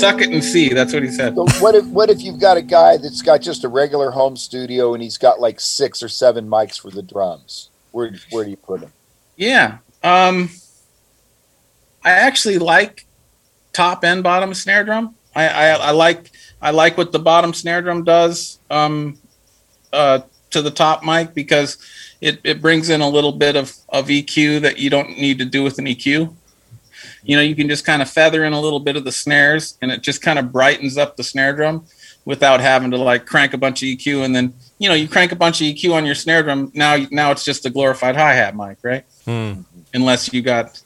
suck it and see. That's what he said. So what if what if you've got a guy that's got just a regular home studio and he's got like six or seven mics for the drums? Where where do you put him? Yeah. Um, I actually like top and bottom snare drum. I, I, I like I like what the bottom snare drum does um, uh, to the top mic because it, it brings in a little bit of, of EQ that you don't need to do with an EQ. You know, you can just kind of feather in a little bit of the snares and it just kind of brightens up the snare drum without having to like crank a bunch of EQ and then you know you crank a bunch of EQ on your snare drum now now it's just a glorified hi hat mic right? Hmm. unless you got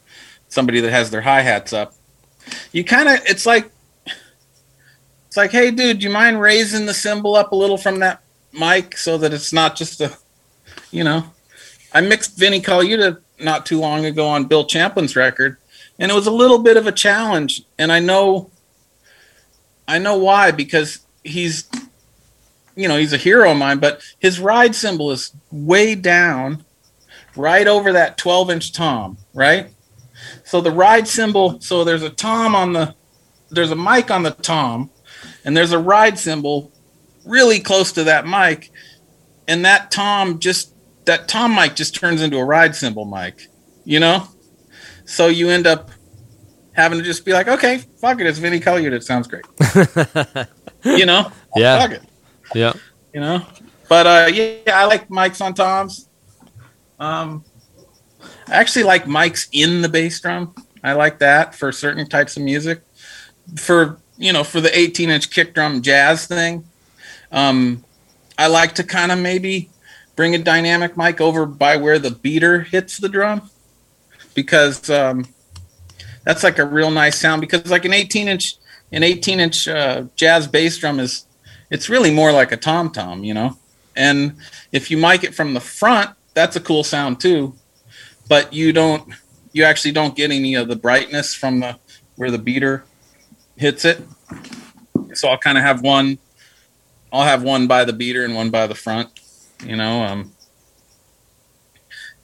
somebody that has their hi hats up. You kind of it's like it's like hey dude do you mind raising the cymbal up a little from that mic so that it's not just a you know? I mixed Vinny Colaiuta not too long ago on Bill Champlin's record and it was a little bit of a challenge and I know I know why because he's you know he's a hero of mine but his ride cymbal is way down right over that 12 inch tom right? So the ride cymbal so there's a tom on the there's a mic on the tom and there's a ride cymbal really close to that mic and that tom just that tom mic just turns into a ride cymbal mic you know so you end up having to just be like okay fuck it it's vinny Colaiuta. it sounds great you know Yeah. fuck it Yeah. you know. But uh, yeah, I like mics on toms. Um, I actually like mics in the bass drum. I like that for certain types of music. For you know, for the 18 inch kick drum jazz thing, um, I like to kind of maybe bring a dynamic mic over by where the beater hits the drum because um, that's like a real nice sound. Because like an 18 inch, an 18 inch uh, jazz bass drum is it's really more like a tom tom, you know. And if you mic it from the front, that's a cool sound too. But you don't, you actually don't get any of the brightness from the where the beater hits it. So I'll kind of have one, I'll have one by the beater and one by the front, you know. Um,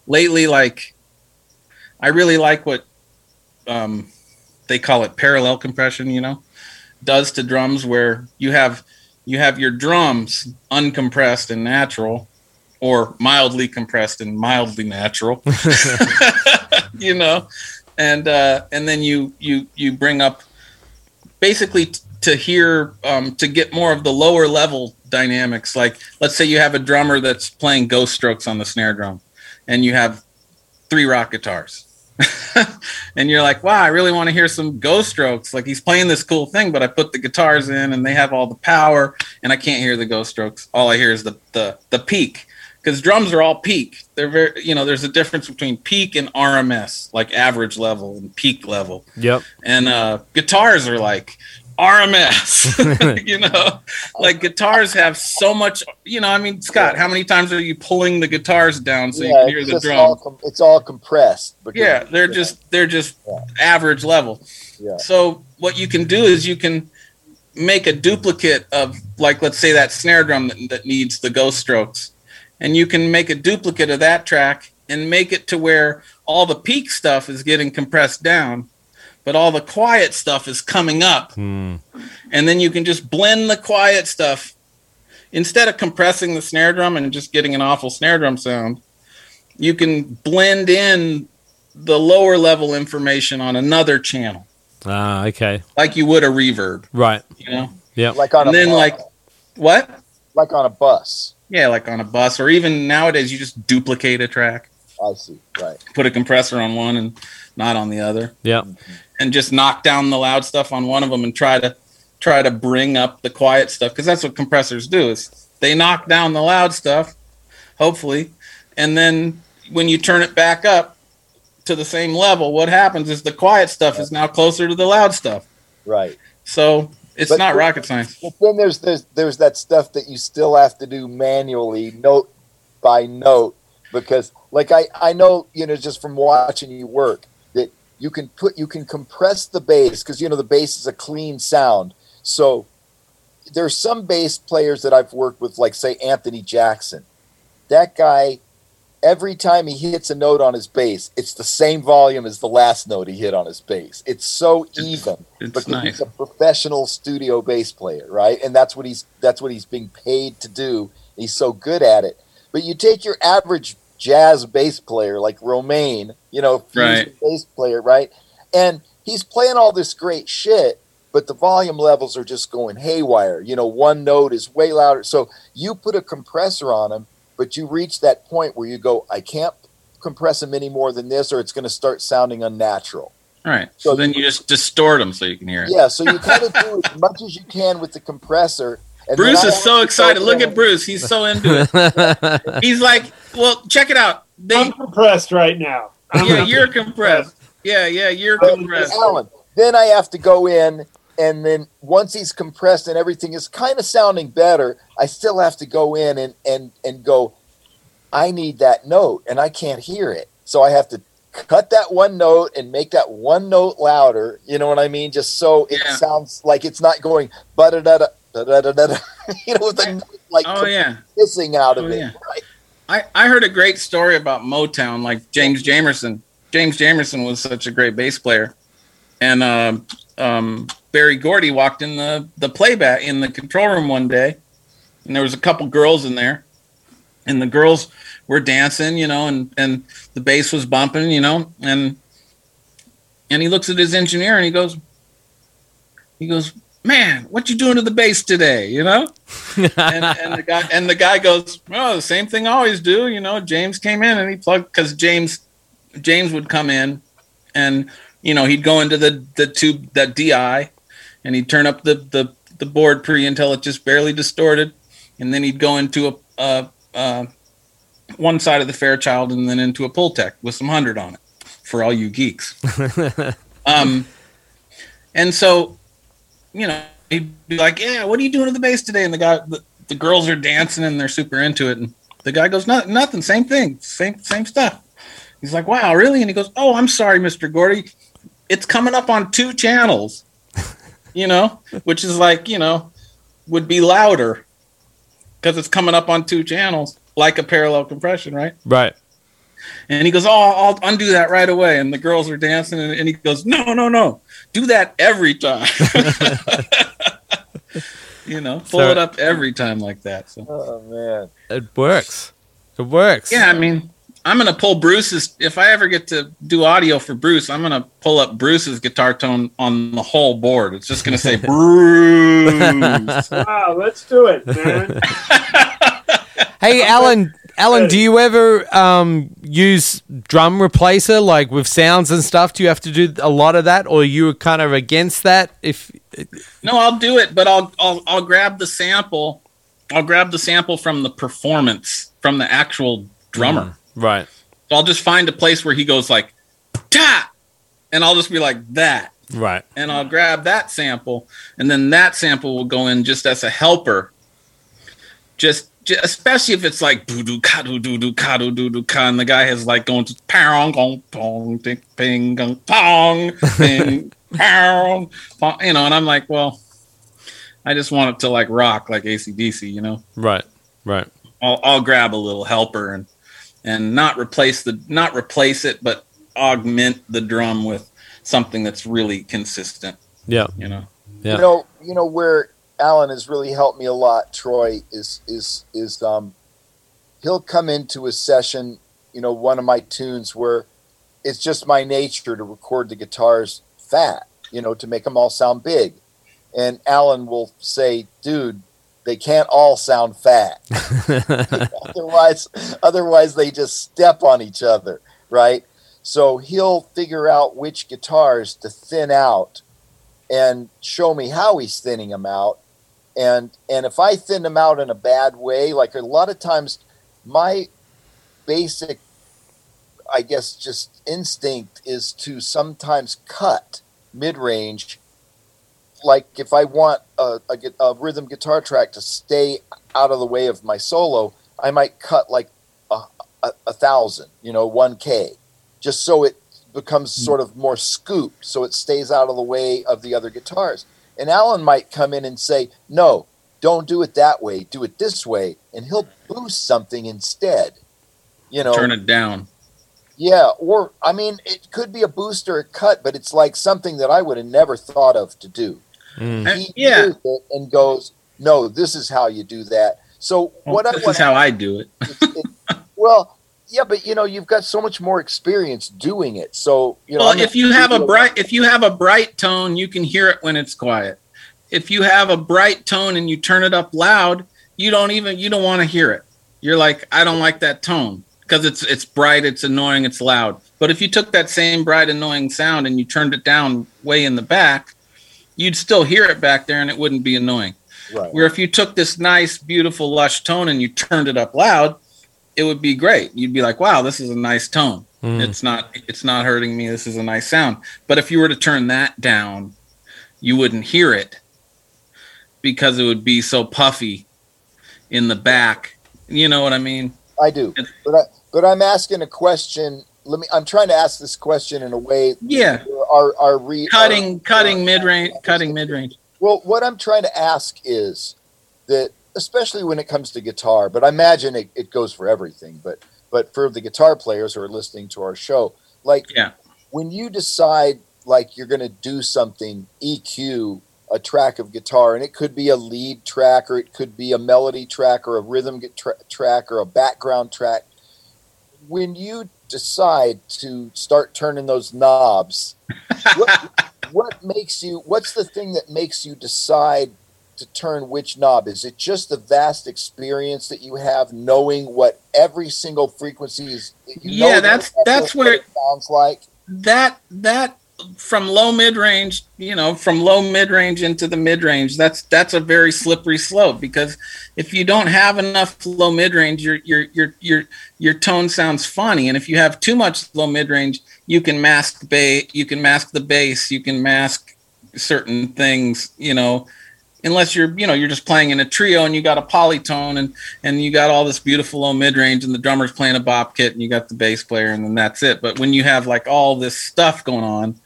lately, like, I really like what um, they call it parallel compression, you know, does to drums where you have you have your drums uncompressed and natural or mildly compressed and mildly natural you know and uh and then you you you bring up basically t- to hear um to get more of the lower level dynamics. Like let's say you have a drummer that's playing ghost strokes on the snare drum and you have three rock guitars and you're like, wow, I really want to hear some ghost strokes. Like he's playing this cool thing, but I put the guitars in and they have all the power and I can't hear the ghost strokes. All I hear is the the the peak. Because drums are all peak. They're very you know, there's a difference between peak and RMS, like average level and peak level. Yep. And uh guitars are like RMS. you know, like guitars have so much. You know, I mean, Scott, how many times are you pulling the guitars down so you can hear the drum? all com- it's all compressed. because- Yeah, they're just they're just Yeah. average level. Yeah. So what you can do is you can make a duplicate of like let's say that snare drum that, that needs the ghost strokes, and you can make a duplicate of that track and make it to where all the peak stuff is getting compressed down, but all the quiet stuff is coming up, Hmm. and then you can just blend the quiet stuff instead of compressing the snare drum and just getting an awful snare drum sound. You can blend in the lower level information on another channel, Ah, okay. like you would a reverb. Right. You know Yep. like on and a then, bus, like- what? like on a bus. Yeah, like on a bus, or even nowadays, you just duplicate a track, I see. Right. put a compressor on one and not on the other, Yep. And just knock down the loud stuff on one of them and try to try to bring up the quiet stuff because that's what compressors do is they knock down the loud stuff, hopefully, and then when you turn it back up to the same level, what happens is the quiet stuff is now closer to the loud stuff. Right. So it's But- not rocket science. But then there's there's there's that stuff that you still have to do manually, note by note, because like I I know you know just from watching you work you can put you can compress the bass because you know the bass is a clean sound. So there's some bass players that I've worked with, like say Anthony Jackson. That guy every time he hits a note on his bass, it's the same volume as the last note he hit on his bass. It's so even It's because nice. he's a professional studio bass player, right? And that's what he's that's what he's being paid to do. He's so good at it. But you take your average jazz bass player like Romaine, you know, Right. bass player, right? And he's playing all this great shit, but the volume levels are just going haywire. You know, one note is way louder. So you put a compressor on him, but you reach that point where you go, I can't compress him any more than this, or it's going to start sounding unnatural. All right. So, So then you just distort them so you can hear it. Yeah, so you kind of do as much as you can with the compressor. And Bruce is so excited. Look at Bruce. He's so into it. He's like, well, check it out. They, I'm compressed right now. I'm yeah, you're compressed. Yeah, yeah, you're and- compressed. Alan, then I have to go in, and then once he's compressed and everything is kind of sounding better, I still have to go in and and and go. I need that note, and I can't hear it, so I have to cut that one note and make that one note louder. You know what I mean? Just so it Yeah. sounds like it's not going but da da da da da da. You know, with the like Oh yeah. hissing out of Oh, it. yeah. Right? I, I heard a great story about Motown, like James Jamerson. James Jamerson was such a great bass player, and um, um, Berry Gordy walked in the the playback in the control room one day, and there was a couple girls in there, and the girls were dancing, you know, and and the bass was bumping, you know, and and he looks at his engineer and he goes, he goes, man, what you doing to the bass today, you know? and, and the guy and the guy goes, "Well, the same thing I always do." You know, James came in and he plugged because James James would come in and you know he'd go into the the tube that DI and he'd turn up the the the board pre until it just barely distorted, and then he'd go into a uh, uh, one side of the Fairchild and then into a Pultec with some hundred on it for all you geeks. um, and so you know, he'd be like, "Yeah, what are you doing to the base today?" And the guy, the, the girls are dancing and they're super into it, and the guy goes, "Nothing, nothing, same thing, same same stuff." He's like, "Wow, really?" And he goes, "Oh, I'm sorry, Mister Gordy, it's coming up on two channels, you know, which is like, you know, would be louder because it's coming up on two channels, like a parallel compression, right?" right. And he goes, "Oh, I'll undo that right away." And the girls are dancing, and, and he goes, "No, no, no, do that every time." you know, pull So- it up every time like that. So Oh man. It works. It works. yeah, I mean, I'm gonna pull Bruce's. If I ever get to do audio for Bruce, I'm gonna pull up Bruce's guitar tone on the whole board. It's just gonna say Bruce. Wow, let's do it, man. Hey, Alan. Alan, do you ever um, use drum replacer like with sounds and stuff? Do you have to do a lot of that, or you were kind of against that? If no, I'll do it, but I'll I'll I'll grab the sample. I'll grab the sample from the performance from the actual drummer. right, So I'll just find a place where he goes like, ta, and I'll just be like that, right, and I'll grab that sample, and then that sample will go in just as a helper. Just, ju- especially if it's like doo doo ka doo doo doo ka doo doo doo ka, and the guy has like going to pong gong pong ding ping gong pong ping pong, pong, you know, and I'm like, well, I just want it to like rock like ACDC, you know. right, right. I'll, I'll grab a little helper and and not replace the not replace it, but augment the drum with something that's really consistent. Yeah, You know, Yeah. You know, you know where Alan has really helped me a lot. Troy is is is um, he'll come into a session, you know, one of my tunes where it's just my nature to record the guitars fat, you know, to make them all sound big, and Alan will say, "Dude, they can't all sound fat. otherwise, otherwise they just step on each other, right?" So he'll figure out which guitars to thin out and show me how he's thinning them out. And and if I thin them out in a bad way, like a lot of times, my basic, I guess, just instinct is to sometimes cut mid range. Like if I want a, a, a rhythm guitar track to stay out of the way of my solo, I might cut like a, a, a thousand, you know, one k, just so it becomes hmm. sort of more scooped, so it stays out of the way of the other guitars. And Alan might come in and say, "No, don't do it that way. Do it this way," and he'll boost something instead. you know, Turn it down. yeah, or I mean, it could be a boost or a cut, but it's like something that I would have never thought of to do. Mm. Uh, He yeah. hears it and goes, "No, this is how you do that." So Well, what I this want is how I do it. well, yeah, but you know, you've got so much more experience doing it. So you know, well, if you have a bright if you have a bright tone, you can hear it when it's quiet. If you have a bright tone and you turn it up loud, you don't even you don't want to hear it. You're like, I don't like that tone because it's it's bright, it's annoying, it's loud. But if you took that same bright annoying sound and you turned it down way in the back, you'd still hear it back there and it wouldn't be annoying. right. Where if you took this nice, beautiful, lush tone and you turned it up loud, it would be great. You'd be like, "Wow, this is a nice tone. Mm. It's not it's not hurting me. This is a nice sound." But if you were to turn that down, you wouldn't hear it because it would be so puffy in the back. You know what I mean? I do, but I but I'm asking a question. Let me. I'm trying to ask this question in a way. Yeah. where Our our re, Cutting our- cutting mid range, cutting mid range. Well, what I'm trying to ask is that, especially when it comes to guitar, but I imagine it, it goes for everything. But but for the guitar players who are listening to our show, like Yeah. when you decide like you're going to do something, EQ a track of guitar, and it could be a lead track, or it could be a melody track, or a rhythm tra- track, or a background track. When you decide to start turning those knobs, what, what makes you? What's the thing that makes you decide to turn which knob? Is it just the vast experience that you have, knowing what every single frequency is? you Yeah, know that's- that's what where- it sounds like. that that from low mid range you know from low mid range into the mid range that's that's a very slippery slope because if you don't have enough low mid range your your your your your tone sounds funny and if you have too much low mid range you can mask ba- you can mask the bass you can mask certain things you know unless you're you know you're just playing in a trio and you got a polytone and and you got all this beautiful low mid range and the drummer's playing a bop kit and you got the bass player and then that's it. But when you have like all this stuff going on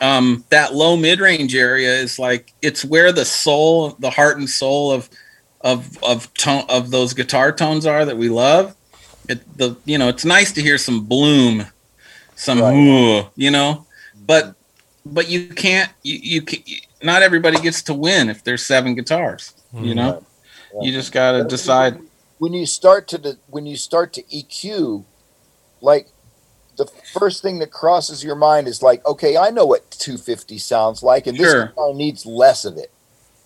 um that low mid range area is like it's where the soul the heart and soul of of of tone of those guitar tones are that we love. It the you know it's nice to hear some bloom some Right. you know? But but you can't you, you can not everybody gets to win if there's seven guitars you mm-hmm. know Right. Yeah. you just got to decide when you start to de- when you start to EQ, like the first thing that crosses your mind is like, okay, I know what 250 sounds like, and Sure. this guitar needs less of it.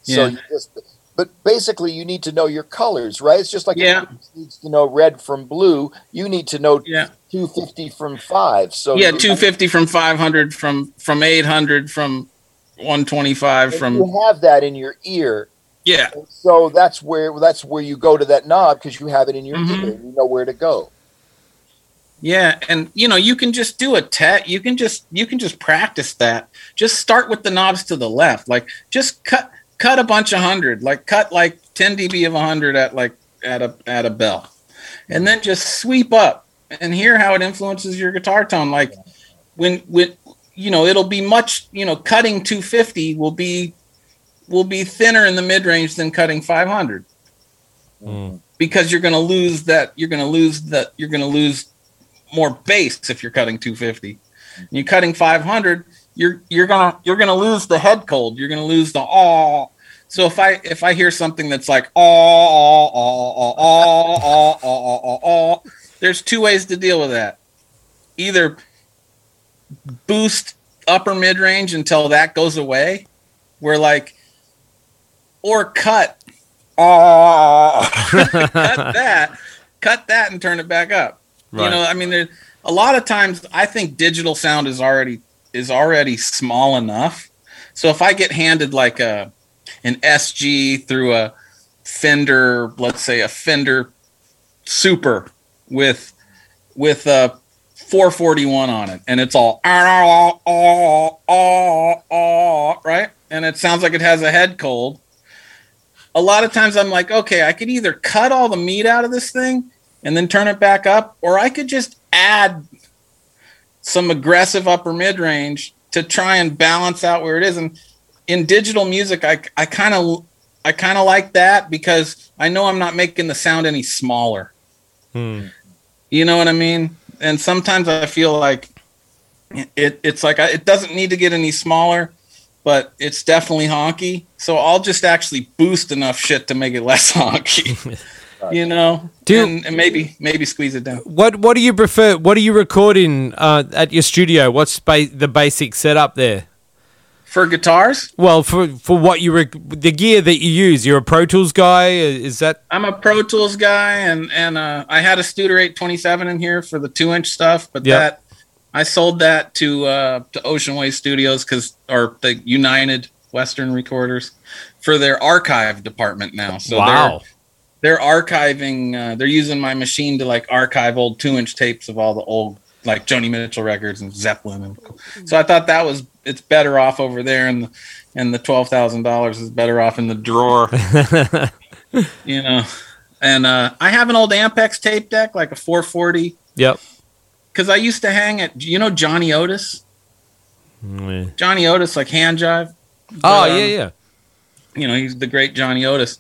So Yeah. you just, but basically, you need to know your colors, right? It's just like Yeah. everybody needs to know red from blue. You need to know yeah 250 from five. So yeah you- 250 from 500 from from 800 from 125 and from you have that in your ear. yeah And so that's where that's where you go to that knob because you have it in your Mhm. ear. You know where to go. Yeah, and you know, you can just do a tet You can just you can just practice that. Just start with the knobs to the left. Like just cut cut a bunch of hundred. Like cut like 10 dB of a hundred at like at a at a bell. And then just sweep up and hear how it influences your guitar tone. Like when when you know, it'll be much, you know, cutting 250 will be will be thinner in the mid range than cutting 500 Mm. because you're going to lose that you're going to lose that you're going to lose more base if you're cutting 250 you're cutting 500 you're you're going to you're going to lose the head cold you're going to lose the ah so if i if i hear something that's like ah ah ah ah ah ah ah ah ah there's two ways to deal with that either boost upper mid range until that goes away We're like or cut. Oh cut that cut that and turn it back up. You know i mean there, a lot of times i think digital sound is already is already small enough. So if i get handed like a an sg through a fender let's say a fender super with with a 441 on it and it's all ah, ah, ah, ah, right and it sounds like it has a head cold a lot of times I'm like, okay, I could either cut all the meat out of this thing and then turn it back up, or I could just add some aggressive upper mid range to try and balance out where it is. And in digital music, I I kind of I kind of like that because I know I'm not making the sound any smaller. Hmm. You know what I mean? And sometimes I feel like it it's like I, it doesn't need to get any smaller, but it's definitely honky. So I'll just actually boost enough shit to make it less honky. you know, Do- and, and maybe maybe squeeze it down. What What do you prefer? What are you recording uh, at your studio? What's ba- the basic setup there? For guitars, Well, for for what you rec- the gear that you use, you're a Pro Tools guy. Is that I'm a Pro Tools guy, and and uh, I had a Studer 827 in here for the two inch stuff, but Yeah. that I sold that to uh, to Ocean Way Studios because or the United Western Recorders for their archive department now. So wow? they're they're archiving. Uh, they're using my machine to like archive old two inch tapes of all the old like Joni Mitchell records and Zeppelin. And so I thought that was it's better off over there, and the, and the twelve thousand dollars is better off in the drawer. you know. And uh, I have an old Ampex tape deck, like a 440, Yep. because I used to hang at you know Johnny Otis. Mm. Johnny Otis, like hand jive. Oh But, um, yeah, yeah. you know, he's the great Johnny Otis,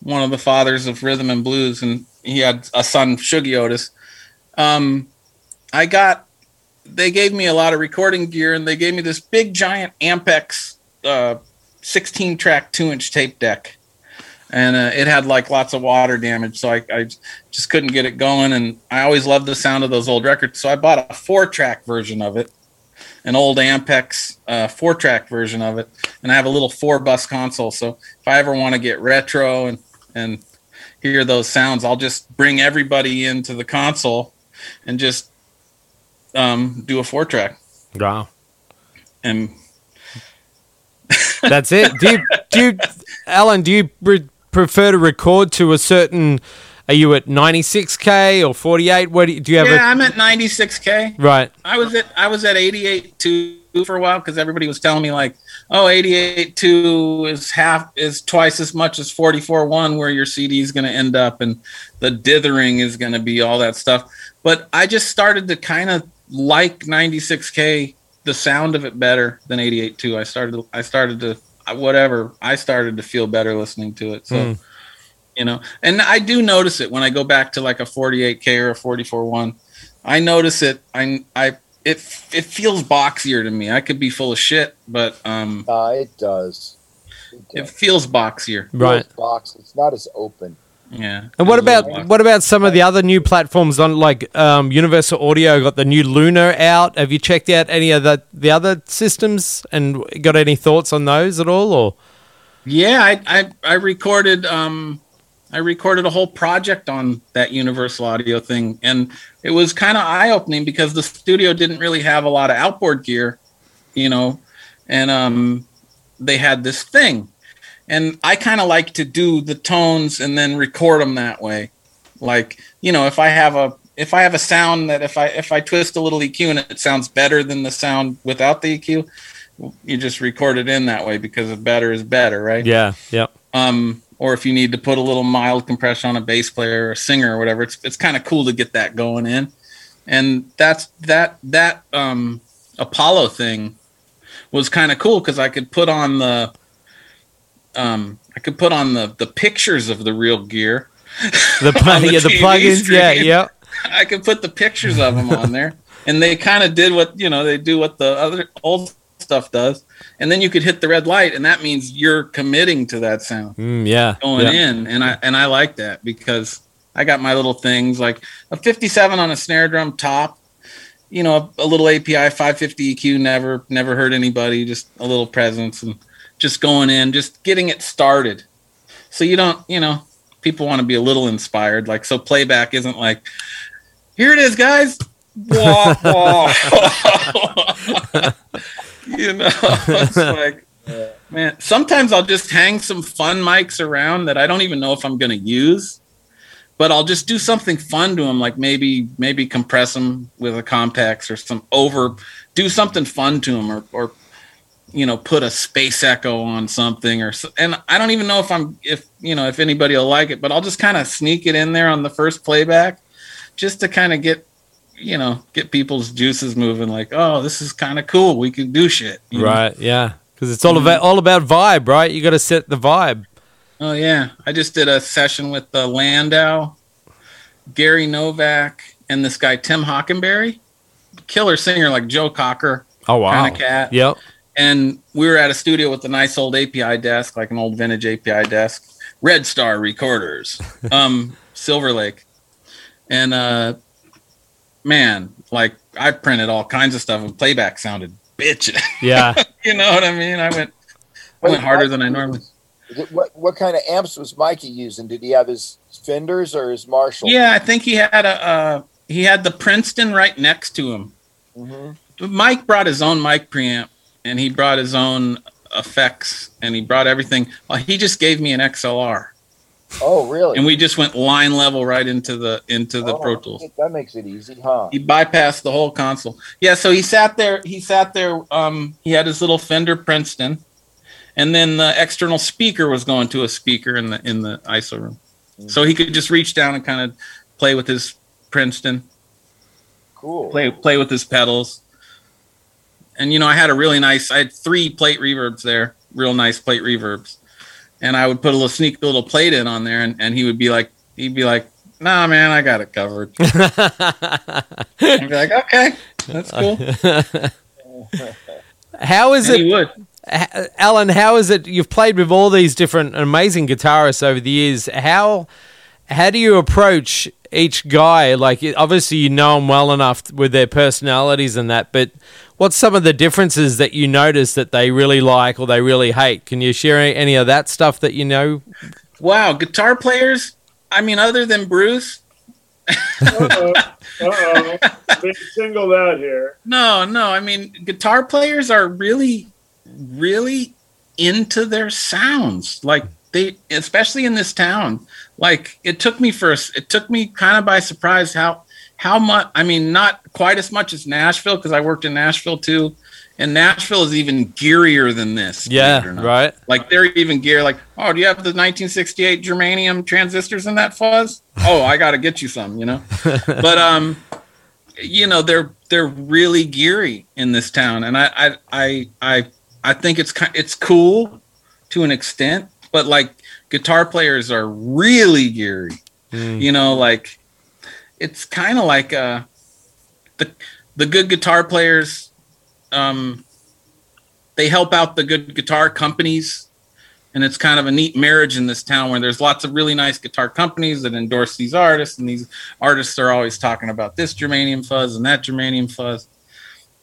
one of the fathers of rhythm and blues, and he had a son, Shuggy Otis. Um, I got, they gave me a lot of recording gear, and they gave me this big giant Ampex uh, 16 track two inch tape deck. And uh, it had like lots of water damage, so I, I just couldn't get it going. And I always loved the sound of those old records, so I bought a four track version of it, an old Ampex uh, four track version of it and I have a little four bus console. So if I ever want to get retro and and hear those sounds, I'll just bring everybody into the console and just um, do a four track. Wow. And That's it. Do you, do you, Alan? Do you re- prefer to record to a certain? Are you at ninety six k or forty eight? What do you, do you have? yeah, I'm at ninety six k. right. I was at I was at 88.2 for a while because everybody was telling me like, oh, 88.2 is half is twice as much as forty four one where your CD is going to end up, and the dithering is going to be all that stuff. But I just started to kind of like 96k, the sound of it better than 88.2. I started I started to whatever I started to feel better listening to it. So. Mm. You know, and I do notice it when I go back to like a 48k or a 44.1. I notice it. I I it it feels boxier to me. I could be full of shit, but um, Uh, it does. It it feels boxier. Right. Feels Box. It's not as open. Yeah. And what Feels a little about what about some of the other new platforms on like um, Universal Audio got the new Luna out? Have you checked out any of the the other systems and got any thoughts on those at all? Or Yeah, I I, I recorded um I recorded a whole project on that Universal Audio thing, and it was kind of eye opening because the studio didn't really have a lot of outboard gear, you know, and um they had this thing, and I kind of like to do the tones and then record them that way, like you know if I have a if I have a sound that if I if I twist a little EQ and it sounds better than the sound without the EQ, you just record it in that way because better is better, right? yeah, yeah, um, or if you need to put a little mild compression on a bass player or a singer or whatever, it's it's kind of cool to get that going in. And that's that that um, Apollo thing was kind of cool because I could put on the um, I could put on the the pictures of the real gear. the plug, the yeah, the plugins, yeah, screen. yeah, I could put the pictures of them on there, and they kind of did what you know they do what the other old stuff does, and then you could hit the red light, and that means you're committing to that sound mm, yeah, going yeah. in and i and i like that because i got my little things like a 57 on a snare drum top you know a, a little api 550 eq never never hurt anybody just a little presence and just going in just getting it started. So you don't you know people want to be a little inspired like so playback isn't like here it is guys. You know it's like Man, sometimes I'll just hang some fun mics around that I don't even know if I'm going to use, but I'll just do something fun to them, like maybe maybe compress them with a Compex or some over, do something fun to them, or or you know put a space echo on something or so, and I don't even know if I'm if you know if anybody will like it, but I'll just kind of sneak it in there on the first playback, just to kind of get you know get people's juices moving. Like, oh, this is kind of cool. We can do shit. you know? right, yeah, because it's all Mm-hmm. about all about vibe, right? You got to set the vibe. Oh yeah, I just did a session with uh, Landau, Gary Novak, and this guy Tim Hockenberry, killer singer like Joe Cocker, Oh wow. kind of cat. Yep. And we were at a studio with a nice old API desk, like an old vintage API desk, Red Star Recorders, um, Silver Lake, and uh, man, like I printed all kinds of stuff, and playback sounded bitch. Yeah. you know what I mean? I went, I went harder than I normally. What what kind of amps was Mikey using? Did he have his Fenders or his Marshall? Yeah, I think he had a uh, he had the Princeton right next to him. hmm Mike brought his own mic preamp, and he brought his own effects, and he brought everything. Well, he just gave me an XLR, Oh, really? and we just went line level right into the into the Oh, Pro Tools. That makes it easy, huh? He bypassed the whole console. Yeah, so he sat there. He sat there. Um, he had his little Fender Princeton, and then the external speaker was going to a speaker in the in the ISO room, so he could just reach down and kind of play with his Princeton, Cool. play play with his pedals. And you know, I had a really nice. I had three plate reverbs there, real nice plate reverbs, and I would put a little sneak little plate in on there, and, and he would be like, he'd be like, "Nah, man, I got it covered." I'd be like, "Okay, that's cool." How is And it. Alan, how is it? You've played with all these different amazing guitarists over the years. How how do you approach each guy? Like, obviously, you know them well enough with their personalities and that, but what's some of the differences that you notice that they really like or they really hate? Can you share any of that stuff that you know? Wow, guitar players. I mean, other than Bruce, Uh-oh. Uh-oh. Being singled out here. no, no. I mean, guitar players are really, really into their sounds. Like they, especially in this town. Like it took me first. It took me kind of by surprise how how much. I mean, not quite as much as Nashville because I worked in Nashville too. And Nashville is even gearier than this. believe it or not. right. Like they're even gear like, oh, do you have the 1968 germanium transistors in that fuzz? Oh, I got to get you some, you know. but um, you know, they're they're really geary in this town, and I I I I, I think it's ki- it's cool to an extent, but like guitar players are really geary. Mm. You know, like it's kind of like uh the the good guitar players um they help out the good guitar companies and it's kind of a neat marriage in this town where there's lots of really nice guitar companies that endorse these artists and these artists are always talking about this germanium fuzz and that germanium fuzz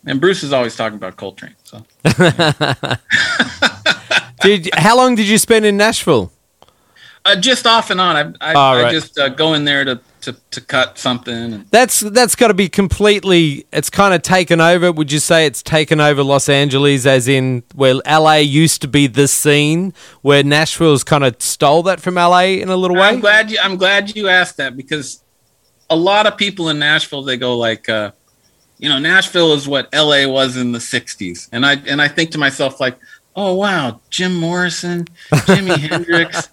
and bruce is always talking about coltrane so Did how long did you spend in Nashville? uh, just off and on i, I, Oh, right. I just uh, go in there to, to, to cut something That's that's got to be completely. It's kind of taken over. Would you say it's taken over Los Angeles, as in where LA used to be the scene, where Nashville's kind of stole that from LA in a little way? I'm glad you. I'm glad you asked that because a lot of people in Nashville they go like, uh, you know, Nashville is what LA was in the '60s, and I and I think to myself like, oh wow, Jim Morrison, Jimi Hendrix,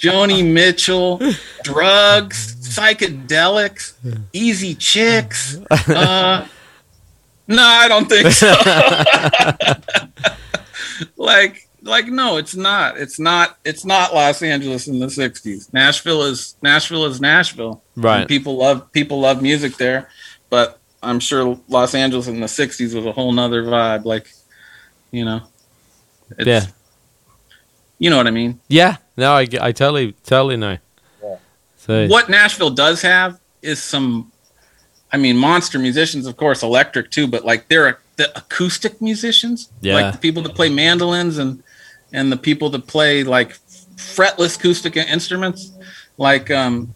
Joni Mitchell, drugs, psychedelics, easy chicks. Uh, no, I don't think so. like like no it's not it's not it's not los angeles in the 60s nashville is nashville is nashville Right. And people love people love music there but i'm sure los angeles in the 60s was a whole nother vibe like you know it's, Yeah. you know what i mean Yeah, no, I, I totally totally know. Yeah. So what nashville does have is some i mean monster musicians of course electric too but like they're the acoustic musicians Yeah. like the people that play mandolins and and the people that play like fretless acoustic instruments like um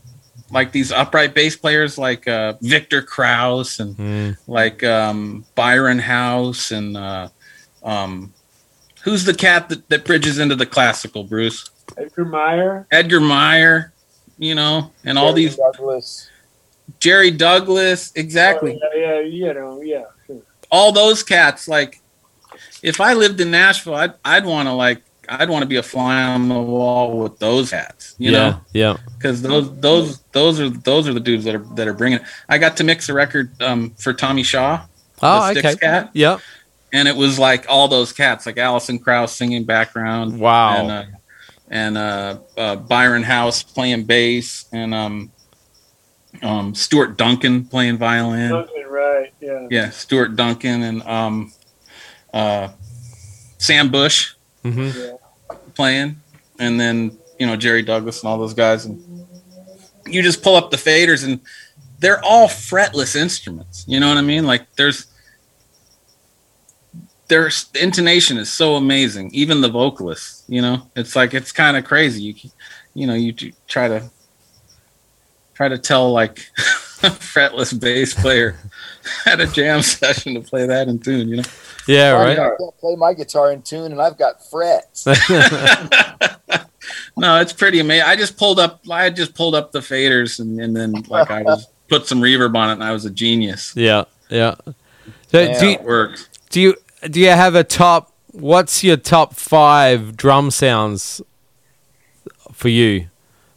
like these upright bass players like uh Viktor Krauss and Mm. like um byron house and uh um who's the cat that, that bridges into the classical bruce Edgar Meyer. edgar meyer you know and all these Douglas. jerry douglas exactly Oh, yeah, yeah, you know, yeah. Sure. all those cats like if i lived in nashville i'd, I'd want to like i'd want to be a fly on the wall with those cats you yeah, know yeah, because those those those are those are the dudes that are that are bringing it i got to mix a record um, for tommy shaw Oh, the okay. cat yeah. And it was like all those cats like Alison Krauss singing background Wow. and uh, and uh, uh, byron house playing bass and um um, Stuart Duncan playing violin. Something right. Yeah. Yeah, Stuart Duncan and um, uh, Sam Bush hmm Yeah. playing, and then you know Jerry Douglas and all those guys, and you just pull up the faders, and they're all fretless instruments. You know what I mean? Like there's their intonation is so amazing. Even the vocalists, you know, it's like it's kind of crazy. You you know you try to try to tell like a fretless bass player at a jam session to play that in tune. You know. Yeah, I right. can't play my guitar in tune, and I've got frets. no, it's pretty amazing. I just pulled up. I just pulled up the faders, and, and then like I just put some reverb on it, and I was a genius. yeah, yeah. So Yeah. do you, It works. do you do you have a top? What's your top five drum sounds for you?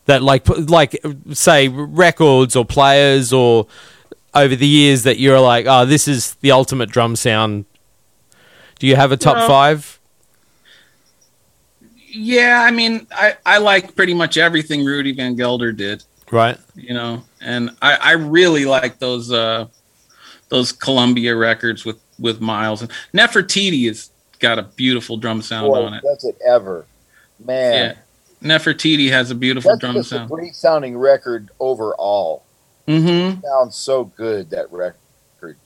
That like like say records or players or over the years that you're like, oh, this is the ultimate drum sound. Do you have a top five? Yeah, I mean, I I like pretty much everything Rudy Van Gelder did. Right. You know, and I I really like those uh those Columbia records with with Miles and Nefertiti has got a beautiful drum sound Boy, on it. does it ever, man? Yeah, Nefertiti has a beautiful That's drum sound. great sounding record overall. Mm-hmm. Sounds so good that record.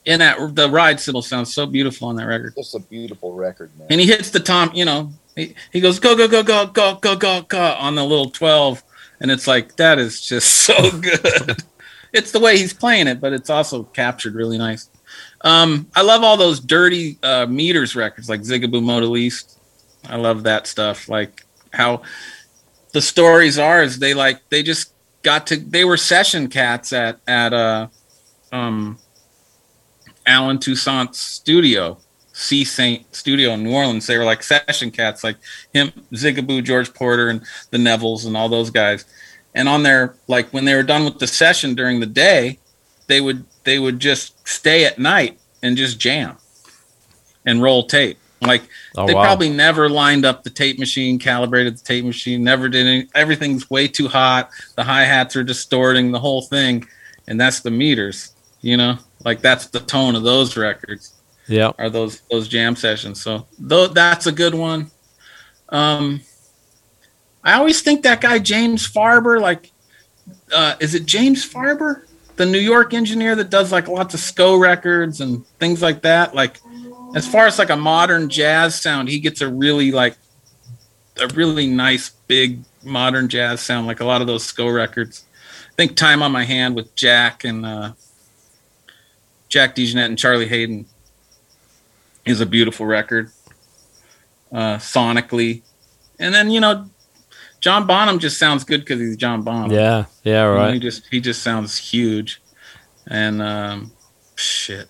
And that the ride cymbal sounds so beautiful on that record. Just a beautiful record, man. and he hits the tom you know he, he goes go go go go go go go go on the little 12 and it's like that is just so good it's the way he's playing it but it's also captured really nice um i love all those dirty uh meters records like zigaboo Modeliste i love that stuff like how the stories are is they like they just got to they were session cats at at uh um Allen Toussaint's studio Sea-Saint Studio in New Orleans. They were like session cats, like him, Zigaboo, George Porter, and the Nevilles, and all those guys. And on their like when they were done with the session during the day, they would they would just stay at night and just jam and roll tape. Like Oh they wow. probably never lined up the tape machine, calibrated the tape machine, never did any. Everything's way too hot. The hi hats are distorting the whole thing, and that's the meters. You know, like that's the tone of those records yeah. are those those jam sessions. So though that's a good one. Um, I always think that guy James Farber, like, uh, is it James Farber, the New York engineer that does like lots of SCO records and things like that? Like, as far as like a modern jazz sound, he gets a really like a really nice big modern jazz sound, like a lot of those SCO records. I think "Time on My Hand" with Jack and uh, Jack DeJohnette and Charlie Haden is a beautiful record uh, sonically. And then you know, John Bonham just sounds good because he's John Bonham. Yeah. Yeah. You know, Right. he just he just sounds huge, and um, shit.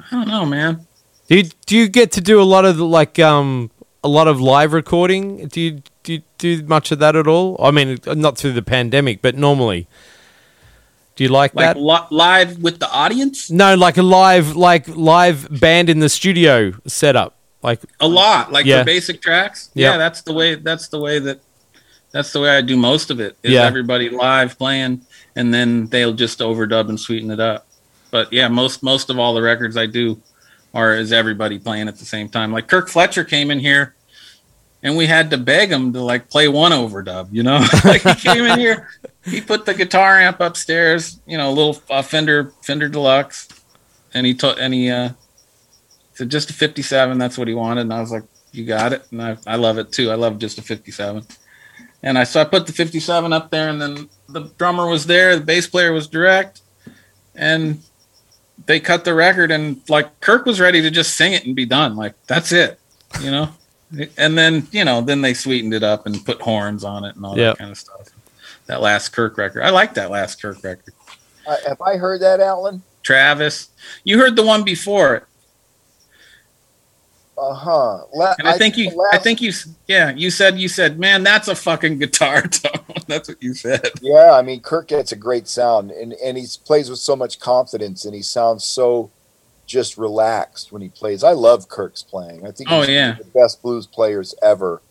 I don't know, man. Do you, do you get to do a lot of the, like um a lot of live recording? Do you do you do much of that at all? I mean, not through the pandemic, but normally. Do you like, Like that? li- live with the audience, No, like a live like live band in the studio setup. Like a lot. Like Yeah. for basic tracks. Yeah. Yeah, that's the way. That's the way that. That's the way I do most of it. Is Yeah. everybody live playing, and then they'll just overdub and sweeten it up. But yeah, most most of all the records I do are is everybody playing at the same time. Like Kirk Fletcher came in here, and we had to beg him to like play one overdub. You know, like he came in here, he put the guitar amp upstairs, you know, a little uh, Fender Fender Deluxe, and he told and he uh, said just a 57. That's what he wanted, and I was like, you got it, and I I love it too. I love just a 57. And I so I put the 57 up there, and then the drummer was there, the bass player was direct, and they cut the record, and like Kirk was ready to just sing it and be done. Like that's it, you know. and then you know, then they sweetened it up and put horns on it and all Yeah. that kind of stuff. That last Kirk record, I like that last Kirk record. Uh, have I heard that, Alan? Travis, you heard the one before it, Uh huh. And I think you, I think you, yeah, you said you said, man, that's a fucking guitar tone. that's what you said. Yeah, I mean, Kirk gets a great sound, and and he plays with so much confidence, and he sounds so just relaxed when he plays. I love Kirk's playing. I think Oh, he's one yeah. of the best blues players ever.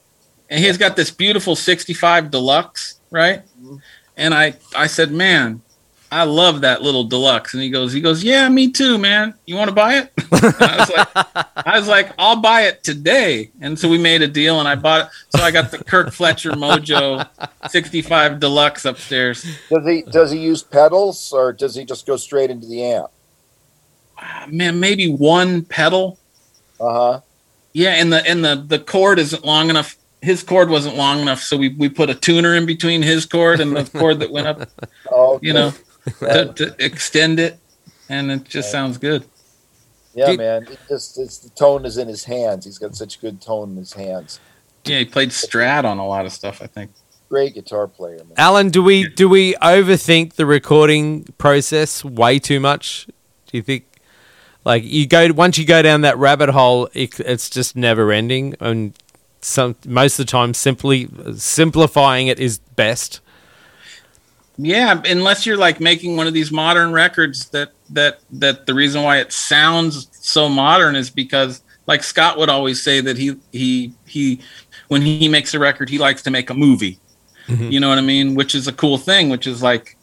and he's got this beautiful 65 deluxe right Mhm. and i i said man I love that little deluxe. And he goes, he goes, yeah, me too, man. You want to buy it? I was like, I was like, I'll buy it today. And so we made a deal, and I bought it. So I got the Kirk Fletcher Mojo 65 Deluxe upstairs. Does he does he use pedals or does he just go straight into the amp? Ah, Man, maybe one pedal. Uh huh. Yeah, and the and the the cord isn't long enough. His cord wasn't long enough, so we we put a tuner in between his cord and the cord that went up. Oh, You know, to, to extend it, and it just sounds good. yeah, Did- man. It just it's the tone is in his hands. He's got such good tone in his hands. Yeah, he played Strat on a lot of stuff. I think. Great guitar player, man. Alan, do we do we overthink the recording process way too much? Do you think like you go once you go down that rabbit hole, it, it's just never ending, and some most of the time simply simplifying it is best. Yeah, unless you're like making one of these modern records that that that the reason why it sounds so modern is because like Scott would always say that he he he when he makes a record he likes to make a movie. Mhm. You know what I mean? Which is a cool thing, which is like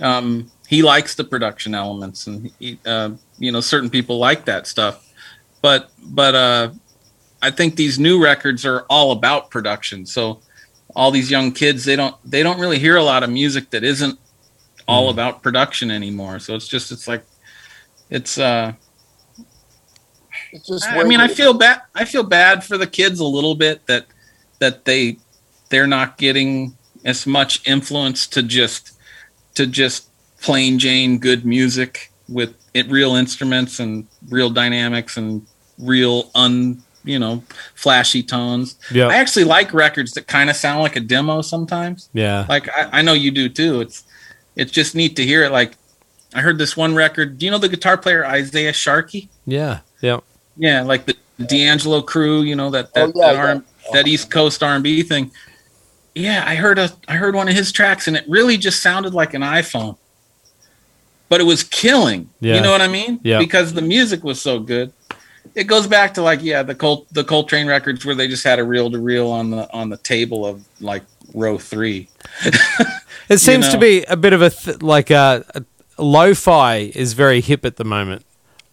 um he likes the production elements and he, uh, you know certain people like that stuff. But but uh I think these new records are all about production. So all these young kids they don't they don't really hear a lot of music that isn't all about production anymore. So it's just it's like it's uh It's just i mean i feel bad i feel bad for the kids a little bit that that they they're not getting as much influence to just to just plain jane good music with it real instruments and real dynamics and real un you know flashy tones Yeah, i actually like records that kind of sound like a demo sometimes yeah, like I, I know you do too. It's it's just neat to hear it. Like I heard this one record. Do you know the guitar player Isaiah Sharkey? yeah, yeah. Yeah, like the D'Angelo crew. You know that that Oh, yeah, that, R- that East Coast R and B thing. Yeah, I heard a I heard one of his tracks and it really just sounded like an iPhone, but it was killing. Yeah. You know what I mean? Yeah. Because the music was so good. It goes back to like yeah the Col the Coltrane records where they just had a reel to reel on the on the table of like row three. It seems to know. be a bit of a th- like a, a lo-fi is very hip at the moment.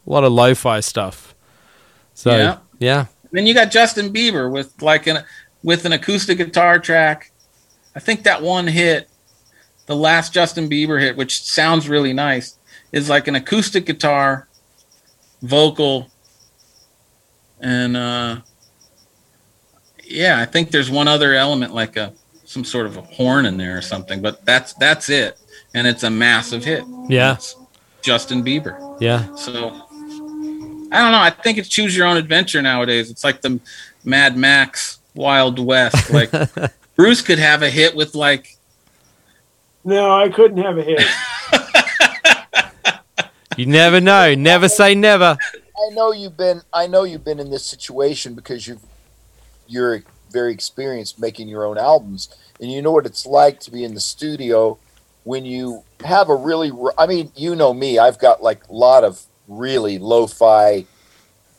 A lot of lo-fi stuff. So Yeah. yeah, Then you got Justin Bieber with like an with an acoustic guitar track. I think that one hit, the last Justin Bieber hit, which sounds really nice, is like an acoustic guitar, vocal, and uh yeah, I think there's one other element like a some sort of a horn in there or something, but that's that's it. And it's a massive hit. Yeah. It's Justin Bieber. yeah, So I don't know. I think it's choose your own adventure nowadays. It's like the Mad Max Wild West. Like Bruce could have a hit with like No, I couldn't have a hit. you never know. Never say never. I know you've been I know you've been in this situation because you've you're very experienced making your own albums. And you know what it's like to be in the studio when you have a really I mean you know me I've got like a lot of really lo-fi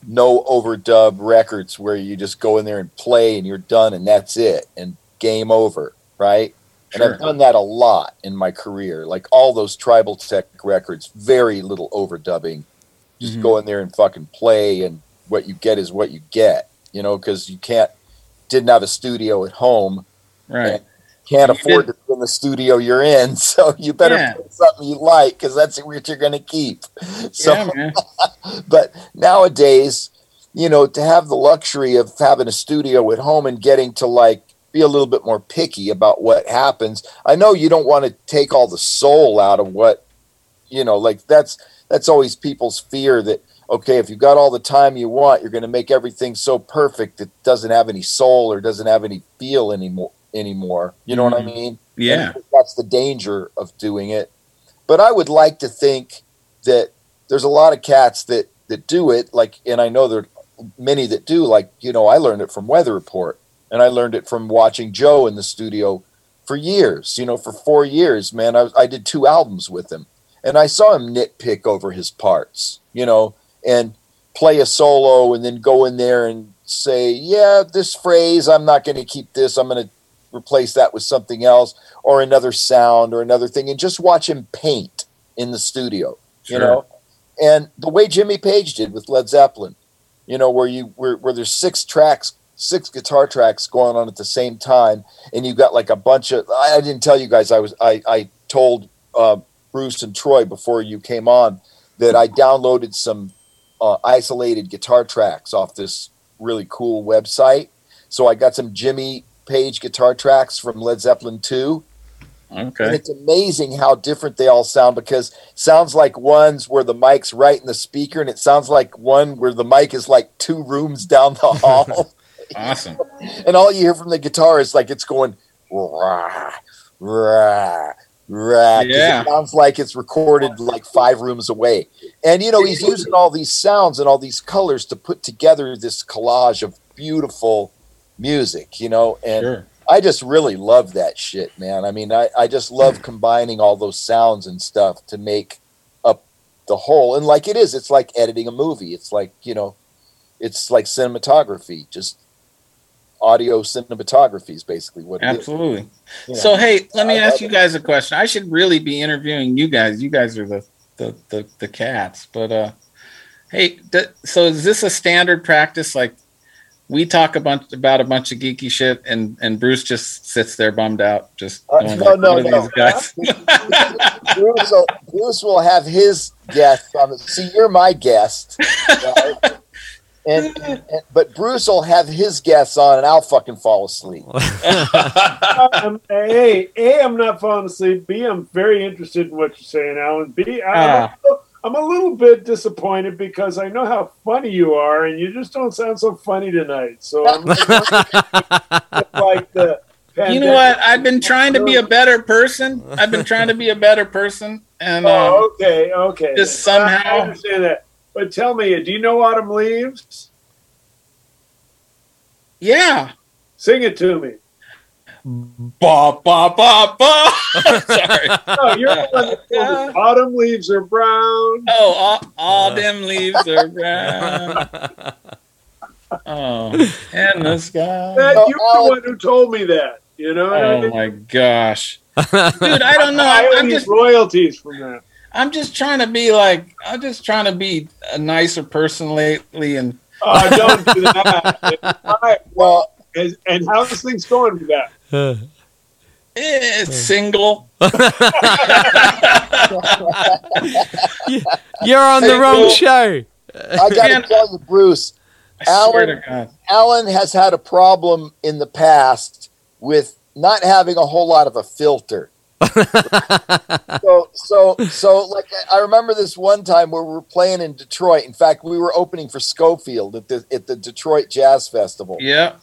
no overdub records where you just go in there and play and you're done and that's it and game over right? And I've done that a lot in my career. Like all those tribal tech records very little overdubbing just Mhm. go in there and fucking play and what you get is what you get you know because you can't didn't have a studio at home right. can't You afford did- to be in the studio you're in so you better Yeah. put something you like because that's what you're going to keep so yeah, man. but nowadays you know to have the luxury of having a studio at home and getting to like be a little bit more picky about what happens i know you don't want to take all the soul out of what you know like that's that's always people's fear that okay if you've got all the time you want you're going to make everything so perfect it doesn't have any soul or doesn't have any feel anymore anymore you know what i Mhm. mean Yeah. and that's the danger of doing it. But I would like to think that there's a lot of cats that that do it. Like, and I know there are many that do. Like, you know, I learned it from Weather Report, and I learned it from watching Joe in the studio for years. You know, for four years, man. I, I did two albums with him, and I saw him nitpick over his parts. You know, and play a solo, and then go in there and say, "Yeah, this phrase, I'm not going to keep this. I'm going to replace that with something else." or another sound or another thing and just watch him paint in the studio. Sure. You know, and the way Jimmy Page did with Led Zeppelin, you know, where you where, where there's six tracks, six guitar tracks going on at the same time, and you got like a bunch of. I, I didn't tell you guys. I was I I told uh, Bruce and Troy before you came on that I downloaded some uh, isolated guitar tracks off this really cool website. So I got some Jimmy Page guitar tracks from Led Zeppelin 2. And it's amazing how different they all sound because sounds like ones where the mic's right in the speaker, and it sounds like one where the mic is like two rooms down the hall. Awesome. and all you hear from the guitar is like it's going rah, rah, 'cause Yeah. It sounds like it's recorded like five rooms away. And you know, he's using all these sounds and all these colors to put together this collage of beautiful music, you know, and Sure. I just really love that shit, man. I mean, I, I just love combining all those sounds and stuff to make up the whole. And like it is, it's like editing a movie. It's like, you know, it's like cinematography, just audio cinematography is basically what. Absolutely. you know. So hey, let me I ask you guys a question. I should really be interviewing you guys. You guys are the the the, the cats. But uh hey, d- so is this a standard practice like we talk a bunch about a bunch of geeky shit and and Bruce just sits there bummed out just Uh, no, like, no, no. these guys? Bruce, will, Bruce will have his guest on. See, you're my guest, right? and, and but Bruce will have his guests on, and I'll fucking fall asleep. I'm, a, A, I'm not falling asleep. B, I'm very interested in what you're saying, Alan. B, I'm, Ah. I'm a little bit disappointed because I know how funny you are, and you just don't sound so funny tonight. So I'm like the. you know what? I've been trying to be a better person. I've been trying to be a better person and um, Oh, okay, okay. just I- I somehow- understand that. But tell me, do you know Autumn Leaves? yeah. Sing it to me. Ba ba ba ba. Sorry. No, you're the one that told us Autumn Leaves are brown. Oh, all, all them leaves are brown. Oh, and the sky. That, No, you're Alan- the oh. one who told me that. You know what I Oh mean? my gosh, dude! I don't know. I I'm, I'm you just, royalties from that. I'm just trying to be like, I'm just trying to be a nicer person lately, and Oh, don't do that. All right, Well, and, and how's things going with that? eh, it's single. You're on the Hey, wrong Bill. show. I gotta tell you, Bruce, Alan- Alan has had a problem in the past with not having a whole lot of a filter. so so so like I remember this one time where we were playing in Detroit. In fact, we were opening for Scofield at the at the Detroit Jazz Festival. Yeah,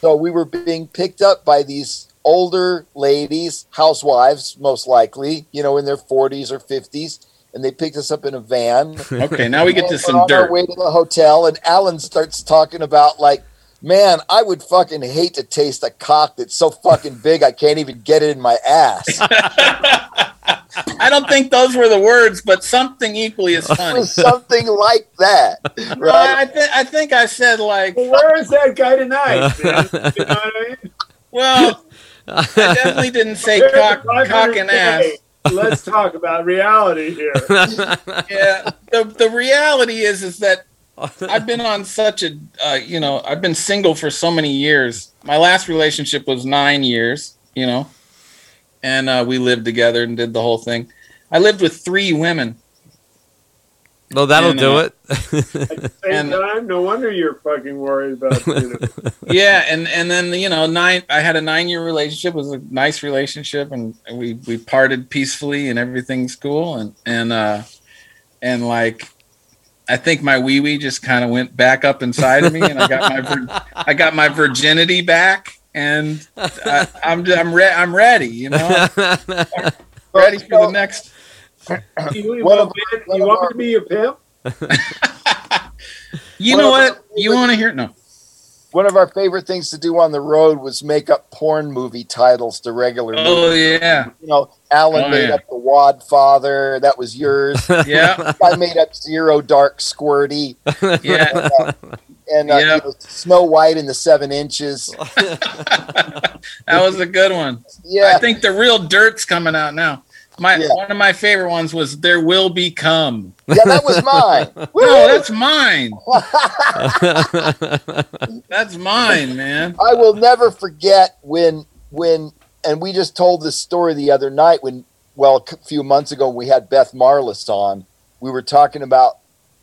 So we were being picked up by these older ladies, housewives most likely, you know, in their 40s or 50s, and they picked us up in a van. okay. Now we get to some we're on our dirt. way to the hotel, and Alan starts talking about like, man, I would fucking hate to taste a cock that's so fucking big I can't even get it in my ass. I don't think those were the words, but something equally as funny. something like that, No, right? I, th- I think I said like, Well, where is that guy tonight? You know what I mean? well, I definitely didn't say cock, cock and ass. Let's talk about reality here. Yeah, the the reality is is that I've been on such a uh, you know I've been single for so many years. My last relationship was nine years, you know, and uh, we lived together and did the whole thing. I lived with three women. well, that'll And, do uh, it. At the same And- time, no wonder you're fucking worried about you know. Yeah, and and then you know nine. I had a nine year relationship. It was a nice relationship, and we we parted peacefully, and everything's cool. And and uh, and like, I think my wee wee just kind of went back up inside of me, and I got my vir- I got my virginity back, and I, I'm I'm re- I'm ready. You know, ready for the next. You, you want, of- me- you want me to be your pimp? You One know of our what? You want to hear? No. One of our favorite things to do on the road was make up porn movie titles to regular oh, movies. Oh yeah, You know, Alan Oh, made yeah. up The Wad Father. That was yours. yeah, I made up Zero Dark Squirty. yeah. And uh, Yeah. you know, Snow White and the Seven Inches. That was a good one. Yeah. I think the real dirt's coming out now. My Yeah. one of my favorite ones was "There Will Be Come." Yeah, that was mine. No, that's mine. that's mine, man. I will never forget when when and we just told this story the other night when well a few months ago when we had Beth Marlis on. We were talking about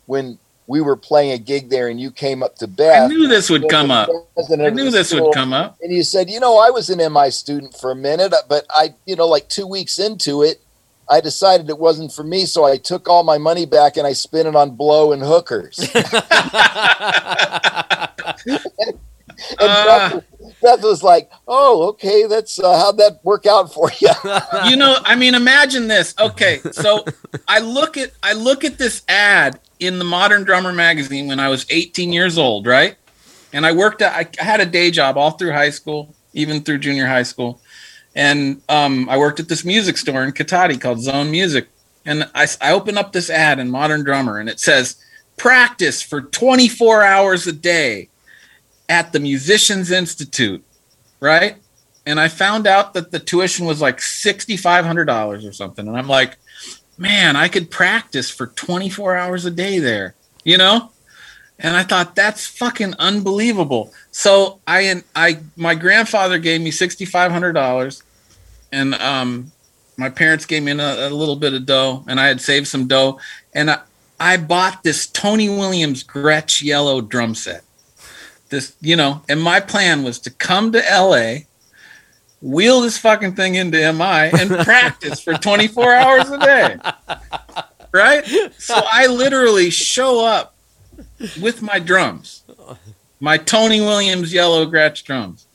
when we were playing a gig there and you came up to Beth. I knew this would come up. I knew this school, would come up. And you said, you know, I was an MI student for a minute, but I, you know, like two weeks into it, I decided it wasn't for me, so I took all my money back and I spent it on blow and hookers. and Uh. Beth, Beth was like, "Oh, okay, that's uh, how'd that work out for you?" you know i mean imagine this. Okay so i look at i look at this ad in the modern drummer magazine when i was 18 years old right? And i worked at i, I had a day job all through high school even through junior high school. And um, i worked at this music store in Cotati called zone music. And I, I open up this ad in modern drummer and it says practice for 24 hours a day at the musicians institute right and I found out that the tuition was like sixty five hundred dollars or something, and I'm like, man, I could practice for twenty four hours a day there, you know. And I thought that's fucking unbelievable. So I and I my grandfather gave me sixty five hundred dollars, and um, my parents gave me a, a little bit of dough, and I had saved some dough, and I, I bought this Tony Williams Gretsch yellow drum set. This, you know, and my plan was to come to LA wheel this fucking thing into MI and practice for 24 hours a day. Right? So I literally show up with my drums, my Tony Williams yellow Gretsch drums.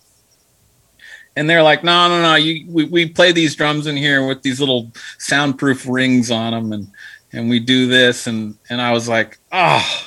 And they're like, no, no, no. You, we, we play these drums in here with these little soundproof rings on them, and and we do this, and and I was like, oh,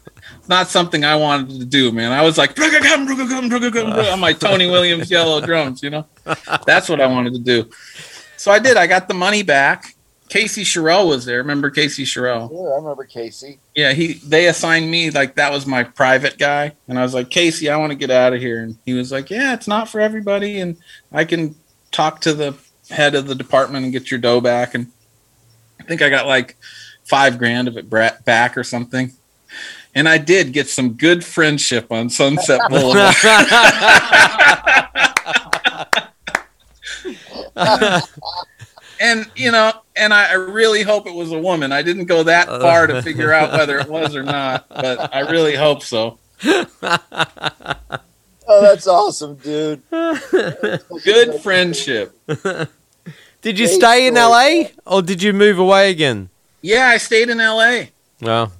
not something I wanted to do, man. I was like, on my Tony Williams yellow drums, you know? That's what I wanted to do. So I did. I got the money back. Casey Scheuerell was there. Remember Casey Scheuerell? Yeah, I remember Casey. Yeah, he they assigned me like that was my private guy, and I was like, Casey, I want to get out of here, and he was like, Yeah, it's not for everybody, and I can talk to the head of the department and get your dough back, and I think I got like five grand of it back or something. And I did get some good friendship on Sunset Boulevard. and you know, and I, I really hope it was a woman. I didn't go that uh. far to figure out whether it was or not, but I really hope so. Oh, that's awesome, dude. Good friendship. Did you stay in. LA or did you move away again? Yeah, I stayed in LA. Well,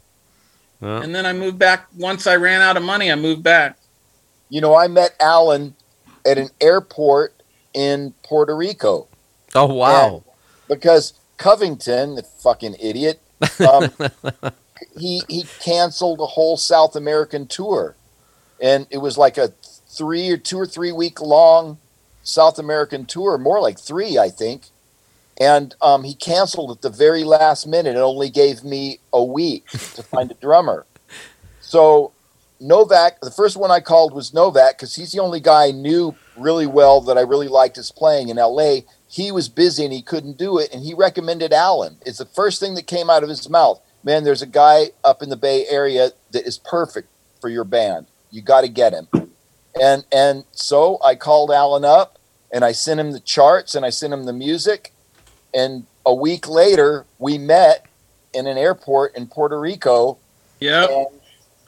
well. And then I moved back once I ran out of money, I moved back. You know, I met Alan at an airport in Puerto Rico oh wow. because Covington, the fucking idiot, um, he he canceled a whole South American tour, and it was like a three or two or three week long South American tour, more like three, I think. And um, he canceled at the very last minute. It only gave me a week to find a drummer. So Novak, the first one I called was Novak because he's the only guy I knew really well that I really liked his playing in LA. He was busy and he couldn't do it, and he recommended Alan. It's the first thing that came out of his mouth. Man, there's a guy up in the Bay Area that is perfect for your band. You got to get him. And and so I called Alan up and I sent him the charts and I sent him the music. And a week later, we met in an airport in Puerto Rico. Yep. And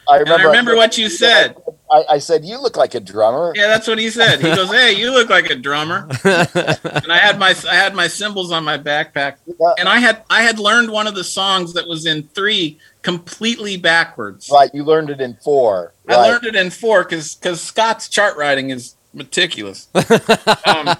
I remember, I remember what you said. I, I said, "You look like a drummer." Yeah, that's what he said. He goes, "Hey, you look like a drummer." and I had my I had my cymbals on my backpack, and I had I had learned one of the songs that was in three completely backwards. Right, you learned it in four. I learned it in four because because Scott's chart writing is meticulous. um,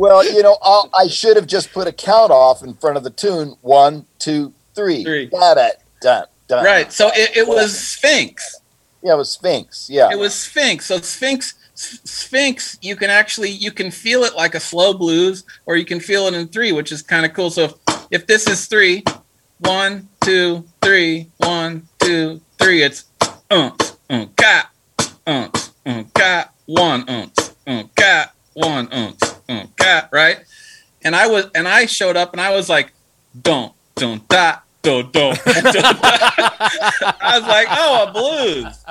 Well, you know, I'll, I should have just put a count off in front of the tune. One, two, three. Three. Got it. Done. Done. Right. So it, it was Sphinx. Yeah, it was Sphinx. Yeah. It was Sphinx. So Sphinx Sphinx, you can actually you can feel it like a slow blues, or you can feel it in three, which is kind of cool. So if, if this is three, one, two, three, one, two, three, it's got, unks, unk, got, one, unk, got, one, unks, Mm, unk, got, right? And I was and I showed up and I was like, don't, don't, da, don't, don't. I was like, oh, a blues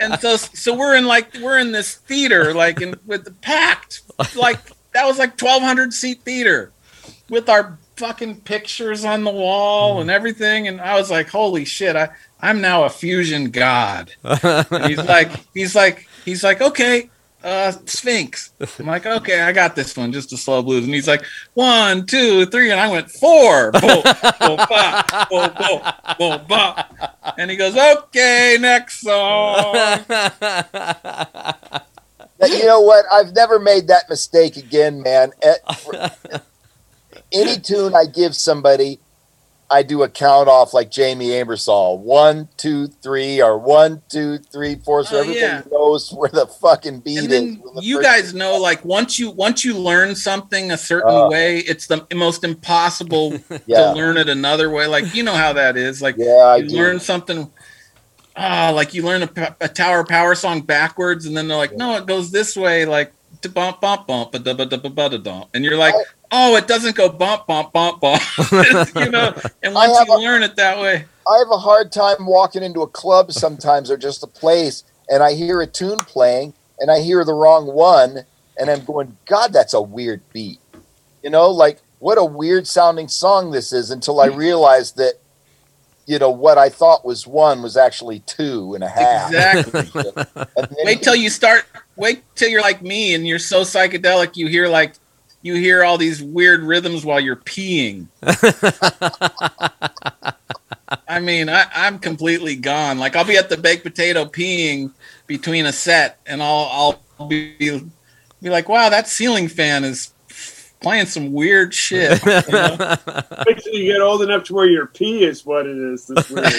and so so we're in like we're in this theater like in with the packed like that was like 1200 seat theater with our fucking pictures on the wall and everything and i was like holy shit i i'm now a fusion god he's like he's like he's like okay uh sphinx. I'm like okay i got this one just a slow blues. And he's like one two three and i went four. And he goes okay next song. You know what? I've never made that mistake again, man. Any tune I give somebody, I do a count off like Jamey Aebersold. One, two, three, or one, two, three, four. So Oh, everybody yeah. knows where the fucking beat and is. then when the you first- guys know like once you once you learn something a certain Uh. way it's the most impossible Yeah, to learn it another way like you know how that is like yeah, I you do. learn something ah like you learn a tower power song backwards and then they're like no it goes this way like to bump bump bump ba da ba da ba ba and you're like I- oh it doesn't go bump bump bump bump you know and once you a- learn it that way I have a hard time walking into a club sometimes or just a place and I hear a tune playing and I hear the wrong one and I'm going, God, that's a weird beat. You know, like what a weird sounding song this is until I realized that, you know, what I thought was one was actually two and a half. exactly wait till you start wait till you're like me and you're so psychedelic you hear like you hear all these weird rhythms while you're peeing i mean I, i'm completely gone like i'll be at the baked potato peeing between a set and i'll i'll be be like wow that ceiling fan is playing some weird shit you know? Wait till you get old enough to where your pee is what it is. That's weird.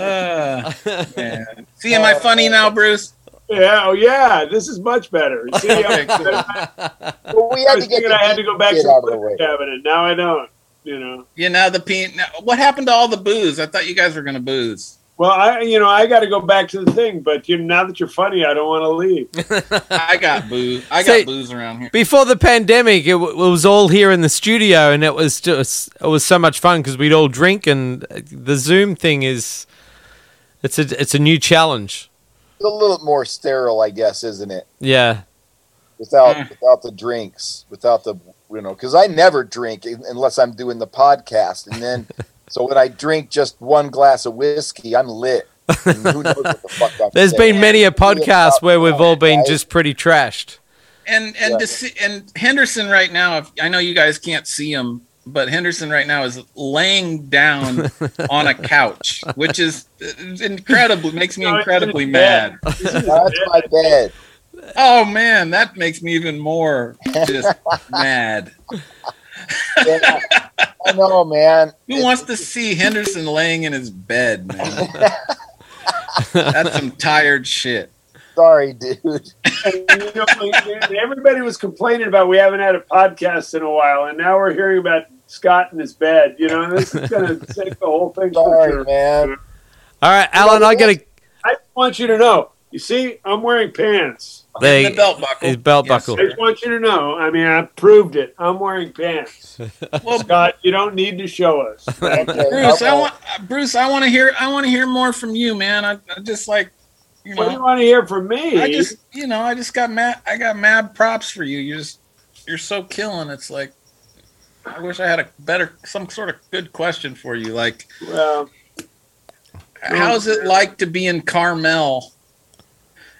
Ah, man. see am i funny now bruce yeah, oh yeah, this is much better. See, Okay, I, cool. well, we I had was to get I had to go back to the out of the way. cabinet. Now I don't. You know. you know the pee now, what happened to all the booze i thought you guys were gonna booze Well, I you know I got to go back to the thing, but you now that you're funny, I don't want to leave. I got booze. I got See- booze around here. Before the pandemic, it, w- it was all here in the studio, and it was just it was so much fun because we'd all drink, and the Zoom thing is it's a it's a new challenge. It's a little more sterile, I guess, isn't it? Yeah, Without Mm. without the drinks, without the you know, because I never drink unless I'm doing the podcast, and then so when I drink just one glass of whiskey, I'm lit. And who knows what the fuck I'm been many a podcast where we've all been right? just pretty trashed. And and Yeah. to see, and Henderson right now. If, I know you guys can't see him, but Henderson right now is laying down on a couch, which is incredibly makes me No, incredibly mad. bed. This is That's my bed. Oh man, that makes me even more just mad. Yeah, I know, man. Who wants to see Henderson laying in his bed, man? That's some tired shit. Sorry, dude. And, you know, like, everybody was complaining about we haven't had a podcast in a while, and now we're hearing about Scott in his bed. You know, this is going to take the whole thing. for Sorry, sure. man. All right, Alan, I gotta. I want you to know. You see, I'm wearing pants. There, the belt buckle. his belt Yes, buckle. I just want you to know. I mean, I proved it. I'm wearing pants. Well, Scott, you don't need to show us. Okay, Bruce, I want Bruce. I want to hear. I want to hear more from you, man. I, I just like, you What do you want to hear from me? I just, you know, I just got mad. I got mad props for you. You just, you're so killing. It's like, I wish I had a better, some sort of good question for you. Like, well, how's it like to be in Carmel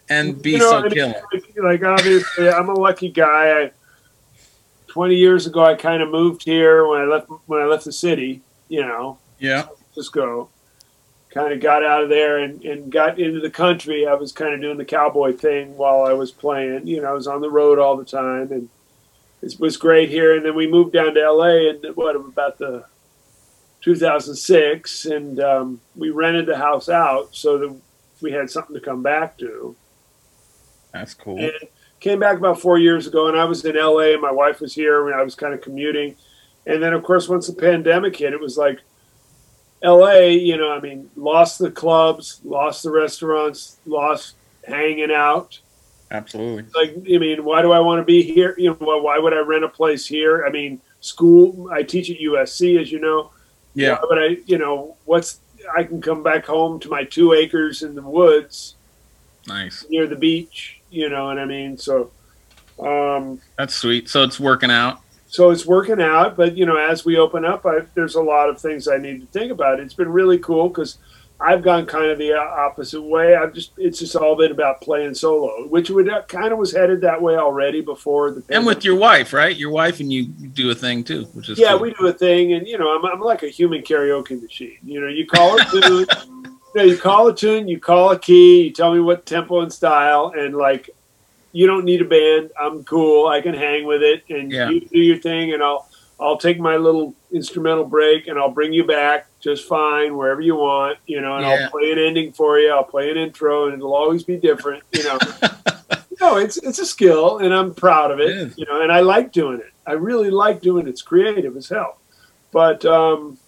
and be you know, so I mean, killing? like, like, obviously, I'm a lucky guy. I, Twenty years ago, I kind of moved here when I left when I left the city. You know, Yeah, Cisco, kind of got out of there and, and got into the country. I was kind of doing the cowboy thing while I was playing. You know, I was on the road all the time, and it was great here. And then we moved down to LA, and what about the 2006, and um, we rented the house out so that we had something to come back to. That's cool. And came back about four years ago, and I was in LA, and my wife was here, and I was kind of commuting. And then, of course, once the pandemic hit, it was like LA, you know, I mean, lost the clubs, lost the restaurants, lost hanging out. Absolutely. Like, I mean, why do I want to be here? You know, why would I rent a place here? I mean, school, I teach at USC, as you know. Yeah. But I, you know, what's, I can come back home to my two acres in the woods Nice. near the beach, you know what I mean? So, um, That's sweet. So it's working out. So it's working out but you know as we open up I, there's a lot of things i need to think about it's been really cool because i've gone kind of the opposite way i've just it's just all been about playing solo which would uh, kind of was headed that way already before the And with your wife, right? Your wife and you do a thing too, which is yeah cool. we do a thing and you know i'm, I'm like a human karaoke machine you know you call a tune you, know, you call a tune you call a key you tell me what tempo and style and like you don't need a band. I'm cool. I can hang with it and Yeah. you do your thing and i'll i'll take my little instrumental break and i'll bring you back just fine wherever you want you know and Yeah. i'll play an ending for you. I'll play an intro and it'll always be different you know. No it's it's a skill and i'm proud of It you know and i like doing it. I really like doing it. It's creative as hell. But um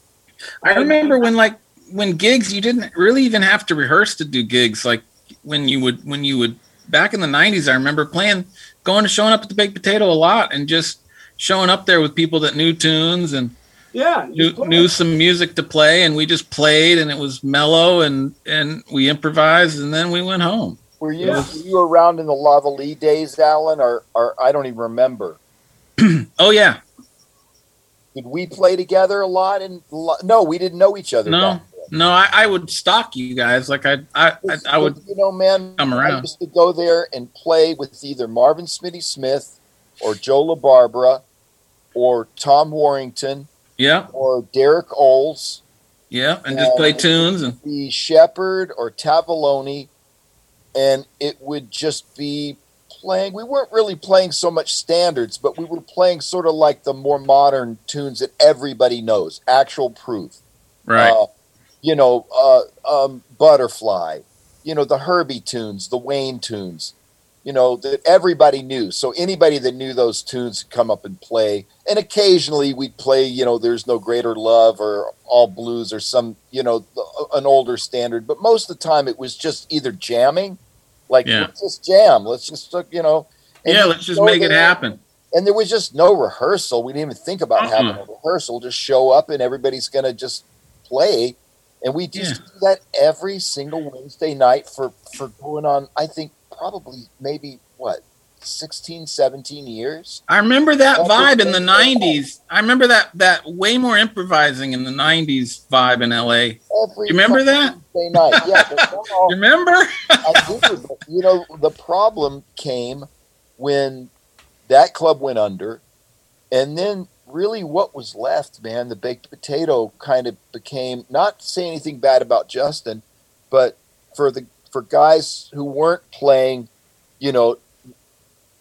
I remember when like when gigs you didn't really even have to rehearse to do gigs. Like when you would when you would back in the nineties, I remember playing going to showing up at the baked potato a lot and just showing up there with people that knew tunes and yeah knew, knew some music to play and we just played and it was mellow and and we improvised and then we went home. Were you Yeah. were you around in the La Ve Lee days, Alan, or or I don't even remember. Oh yeah. Did we play together a lot? And no, we didn't know each other. No. No, I, I would stalk you guys. Like I I, I, I would you know, man. come I around. used to go there and play with either Marvin Smitty Smith or Joe LaBarbera or Tom Warrington Yeah, or Derek Oles, yeah, and just play tunes and the Shepherd or Tavoloni, and it would just be playing. We weren't really playing so much standards, but we were playing sort of like the more modern tunes that everybody knows. Actual proof. right. Uh, you know, uh, um, Butterfly, you know, the Herbie tunes, the Wayne tunes, you know, that everybody knew. So anybody that knew those tunes would come up and play. And occasionally we'd play, you know, There's No Greater Love or All Blues or some, you know, an older standard. But most of the time it was just either jamming, like, Yeah. let's just jam, let's just, uh, you know. yeah, let's just make it happen. and there was just no rehearsal. We didn't even think about Uh-uh. having a rehearsal. Just show up and everybody's going to just play. And we just Yeah. do that every single Wednesday night for, for going on, I think, probably maybe what, 16, 17 years? I remember that That's vibe in the '90s. I remember that that way more improvising in the '90s vibe in LA. Every You remember that? Wednesday night. Yeah, now- You remember? I do. But, you know, the problem came when that club went under, and then really what was left, man, the baked potato kind of became not to say anything bad about Justin, but for the for guys who weren't playing, you know,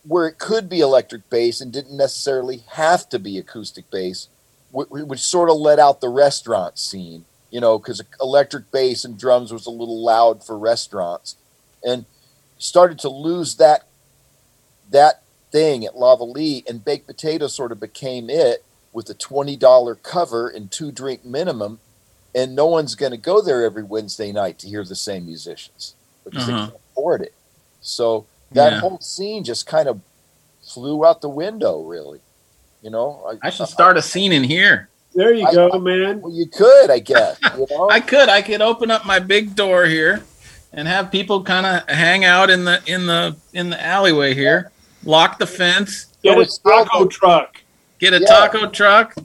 where it could be electric bass and didn't necessarily have to be acoustic bass, wh- which sort of let out the restaurant scene, you know, because electric bass and drums was a little loud for restaurants, and started to lose that that thing at La Ve Lee, and baked potato sort of became it with a twenty dollar cover and two drink minimum, and no one's going to go there every Wednesday night to hear the same musicians because they Uh-huh. can't afford it. So that Yeah. whole scene just kind of flew out the window, really. You know, I should start a scene in here. there you I- go man Well, you could, I guess. You know, I could. I could open up my big door here and have people kind of hang out in the in the in the alleyway here. Lock the fence. get a taco the- truck Get a Yeah. taco truck.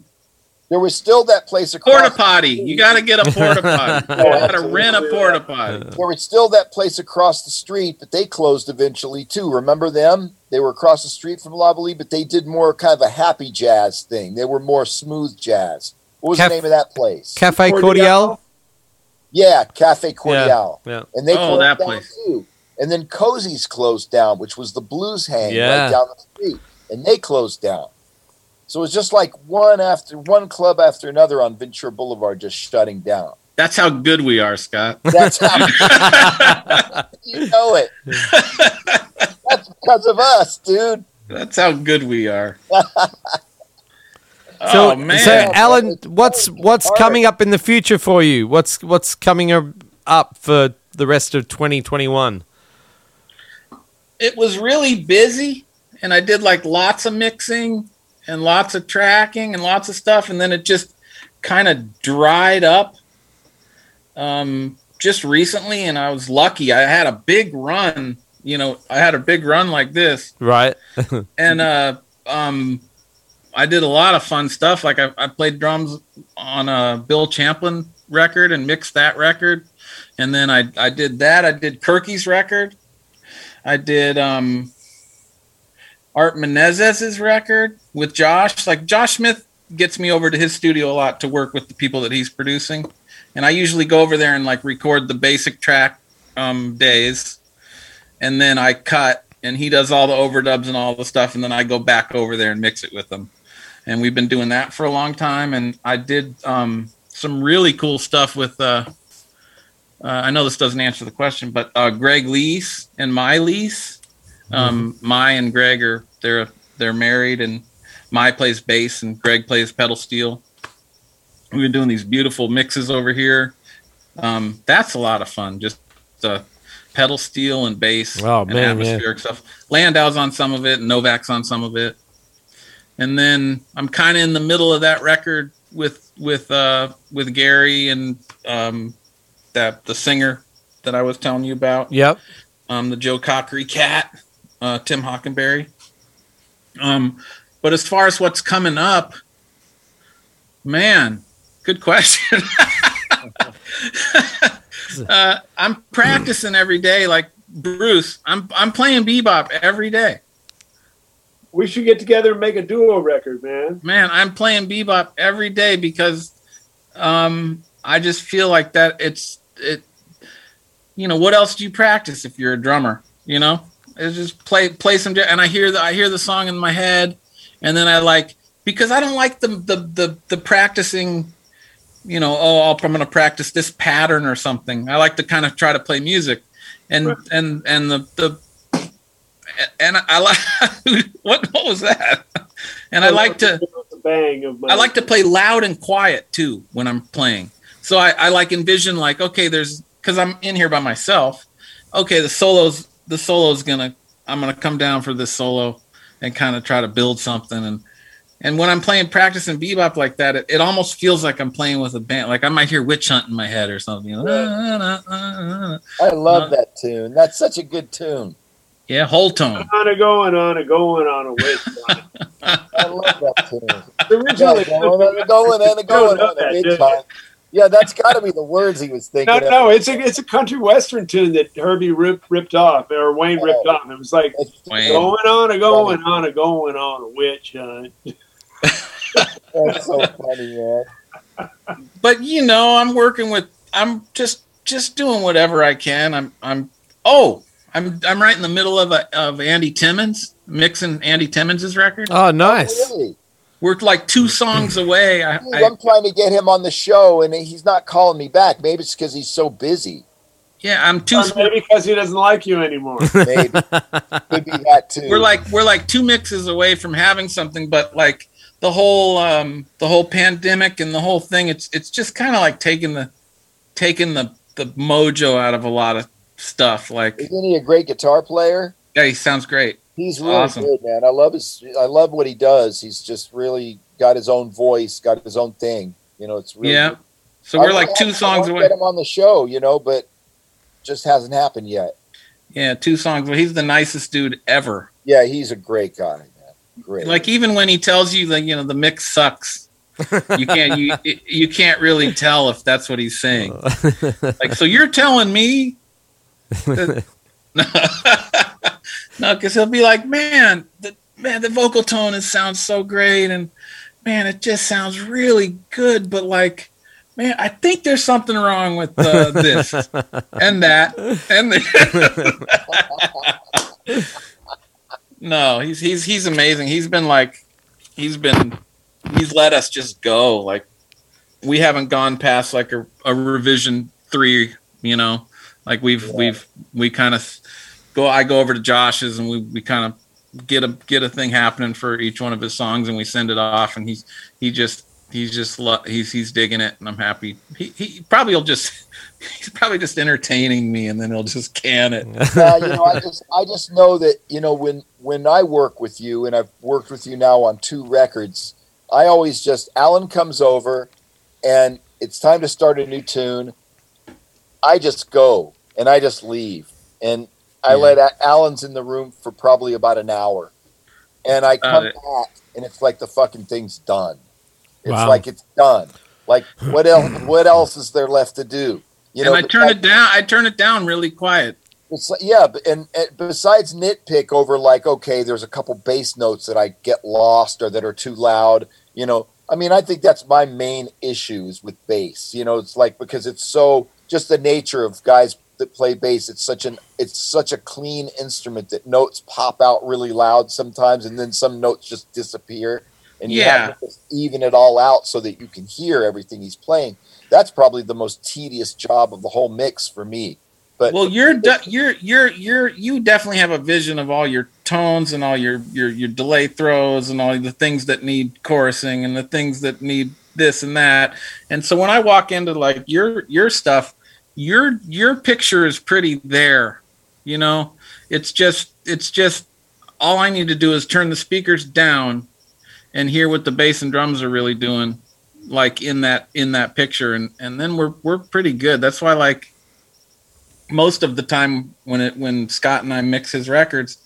there was still that place across. Porta potty. You got to get a porta potty. You got to rent a porta potty. There was still that place across the street, but they closed eventually too. Remember them? They were across the street from Lava but they did more kind of a happy jazz thing. They were more smooth jazz. What was Caf- the name of that place? Cafe Cordial? Cordial. Yeah, Cafe Cordial. Yeah. And they Oh, closed that place. too. And then Cozy's closed down, which was the blues hang Yeah. right down the street. And they closed down. So it was just like one after one club after another on Ventura Boulevard just shutting down. That's how good we are, Scott. That's how you know it. That's because of us, dude. That's how good we are. So, oh man, so Alan, what's what's coming up in the future for you? What's what's coming up for the rest of 2021? It was really busy, and I did like lots of mixing and lots of tracking and lots of stuff, and then it just kind of dried up. Um, just recently, and I was lucky. I had a big run. You know, I had a big run like this, Right. and uh, um, I did a lot of fun stuff. Like I, I played drums on a Bill Champlin record and mixed that record, and then I I did that. I did Kirky's record. I did um, Art Menezes's record with Josh. Like Josh Smith gets me over to his studio a lot to work with the people that he's producing, and I usually go over there and like record the basic track um, days, and then I cut and he does all the overdubs and all the stuff, and then I go back over there and mix it with them. And we've been doing that for a long time. And I did um, some really cool stuff with. Uh, uh, I know this doesn't answer the question, but uh, Greg Leisz and Mai Leisz, um, Mai and Greg are they're they're married, and Mai plays bass and Greg plays pedal steel. We've been doing these beautiful mixes over here. Um, that's a lot of fun. Just uh, pedal steel and bass Oh, and man, atmospheric stuff. Landau's on some of it, and Novak's on some of it. And then I'm kind of in the middle of that record with with uh, with Gary and um, that the singer that I was telling you about, Yep. um, the Joe Cockery cat, uh, Tim Hockenberry. Um, but as far as what's coming up, man, good question. uh, I'm practicing every day, like Bruce. I'm I'm playing bebop every day. We should get together and make a duo record, man. Man, I'm playing bebop every day because um, I just feel like that. It's it. You know what else do you practice if you're a drummer? You know, it's just play play some. And I hear the I hear the song in my head, and then I like because I don't like the the the, the practicing. You know, oh, I'll, I'm going to practice this pattern or something. I like to kind of try to play music, and and and the the and I, I like what what was that? And I oh, like to bang of my. I like to play loud and quiet too when I'm playing. So I, I like envision like okay, there's because I'm in here by myself. Okay, the solos the solo's gonna I'm gonna come down for this solo and kind of try to build something and and when I'm playing practice and bebop like that, it, it almost feels like I'm playing with a band. Like I might hear Witch Hunt in my head or something. You know? I love uh, that tune. That's such a good tune. Yeah, whole tone. on a going on a going on a wait. I love that tune. Originally going and a going and going on a big time. Yeah, that's got to be the words he was thinking. No, of. no, it's a it's a country western tune that Herbie ripped ripped off or Wayne ripped oh. off. It was like Wayne. going on a going on a going on a witch hunt. That's so funny, man. but you know, I'm working with I'm just just doing whatever I can. I'm I'm oh, I'm I'm right in the middle of a of Andy Timmons, mixing Andy Timmons' record. Oh, nice. Oh, really? We're like two songs away. I, I, I'm trying to get him on the show, and he's not calling me back. Maybe it's because he's so busy. yeah, I'm too. Or maybe because he doesn't like you anymore. Maybe could be that too. we're like we're like two mixes away from having something, but like the whole um the whole pandemic and the whole thing, it's it's just kind of like taking the taking the the mojo out of a lot of stuff. Like Isn't he a great guitar player? yeah, he sounds great. He's really Awesome. good, man. I love his. I love what he does. He's just really got his own voice, got his own thing. You know, it's really Yeah. good. So we're I like wanna two I songs wanna away. Get him on the show, you know, but just hasn't happened yet. Yeah, two songs. Well, he's the nicest dude ever. Yeah, he's a great guy, man. Great. Like even when he tells you that you know the mix sucks, you can't you you can't really tell if that's what he's saying. Like so, you're telling me? That, no, because he'll be like, man, the man, the vocal tone is sounds so great, and man, it just sounds really good. But like, man, I think there's something wrong with uh, this and that and the- no, he's he's he's amazing. He's been like, he's been, he's let us just go. Like, we haven't gone past like a, a revision three. You know, like we've Yeah. we've we kind of go. I go over to Josh's and we we kind of get a get a thing happening for each one of his songs and we send it off and he's he just he's just lo- he's he's digging it and I'm happy. He he probably will just he's probably just entertaining me and then he'll just can it. uh, you know, I just I just know that you know when when I work with you, and I've worked with you now on two records. I always just Alan comes over, and it's time to start a new tune. I just go and I just leave, and I Yeah. let Alan's in the room for probably about an hour, and I come it. back, and it's like the fucking thing's done. It's Wow. like it's done. Like what else? What else is there left to do? You and I turn that- it down. I turn it down really quiet. it's like, yeah, but- and, and besides nitpick over like, okay, there's a couple bass notes that I get lost or that are too loud. You know, I mean, I think that's my main issues with bass. You know, it's like because it's so just the nature of guys that play bass. It's such an it's such a clean instrument that notes pop out really loud sometimes, and then some notes just disappear, and you Yeah. have to just even it all out so that you can hear everything he's playing. That's probably the most tedious job of the whole mix for me. But Well, you're de- you're you're you're you definitely have a vision of all your tones and all your your your delay throws and all the things that need chorusing and the things that need this and that. And so when I walk into like your your stuff, your your picture is pretty there. You know, it's just it's just all I need to do is turn the speakers down and hear what the bass and drums are really doing like in that in that picture and and then we're we're pretty good. That's why like most of the time when it when Scott and I mix his records,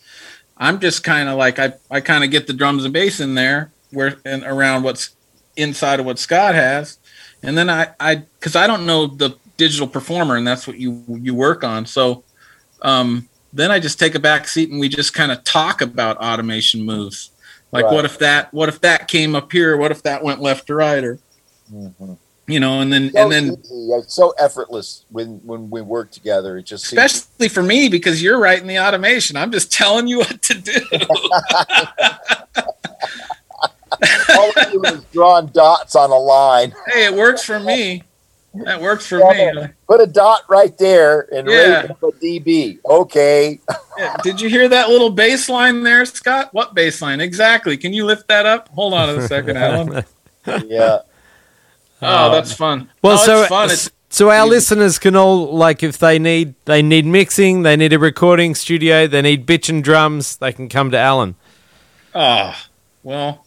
I'm just kind of like I I kind of get the drums and bass in there where and around what's inside of what Scott has, and then I I because I don't know the digital performer and that's what you you work on so um then I just take a back seat and we just kind of talk about automation moves like Right. what if that what if that came up here what if that went left to right or Mhm. you know and then so and then easy, it's so effortless when when we work together. It just seems, especially for me because you're writing the automation. I'm just telling you what to do. all we do is drawing dots on a line. hey, it works for me. That works for Yeah. me. Put a dot right there and Yeah. raise up a dB. Okay, Yeah, Did you hear that little bass line there, Scott? What bass line? Exactly. Can you lift that up? Hold on a second, Alan. yeah. Oh, um, that's fun. Well, No, so it's fun. It's, so our listeners can all like if they need they need mixing, they need a recording studio, they need bitch and drums, they can come to Alan. oh, well,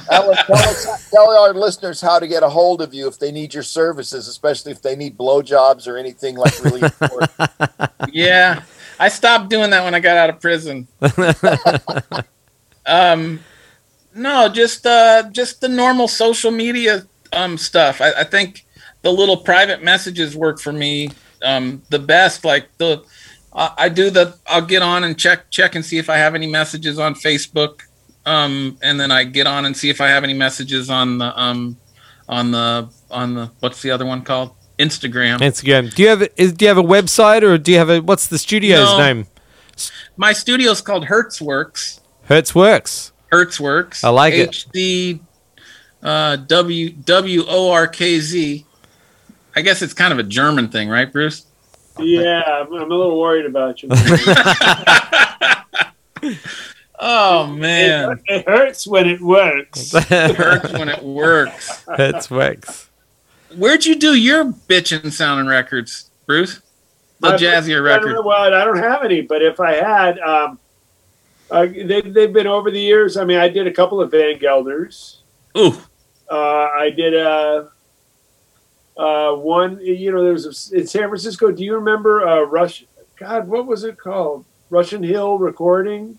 Tell, us, tell our listeners how to get a hold of you if they need your services, especially if they need blowjobs or anything like really important. yeah. I stopped doing that when I got out of prison. um, no, just uh, just the normal social media um stuff. I, I think the little private messages work for me um the best. Like the I I do the I'll get on and check check and see if I have any messages on Facebook. Um, and then I get on and see if I have any messages on the um on the on the what's the other one called Instagram. Instagram. Do you have is, do you have a website or do you have a what's the studio's No. name? My studio's called Hertz Works. Hertz Works. Hertzworks. I like it. H D uh, W W O R K Z. I guess it's kind of a German thing, right, Bruce? Yeah, I'm, I'm a little worried about you. Oh man, it, it hurts when it works. it hurts when it works. It Works. Where'd you do your bitchin' sounding records, Bruce? The My- jazzier I record. know, well, I don't have any, but if I had, um, uh, they, they've been over the years. I mean, I did a couple of Van Gelders. Ooh, Uh, I did a uh, one. You know, there's a, in San Francisco. Do you remember uh, Rush? God, what was it called? Russian Hill Recording.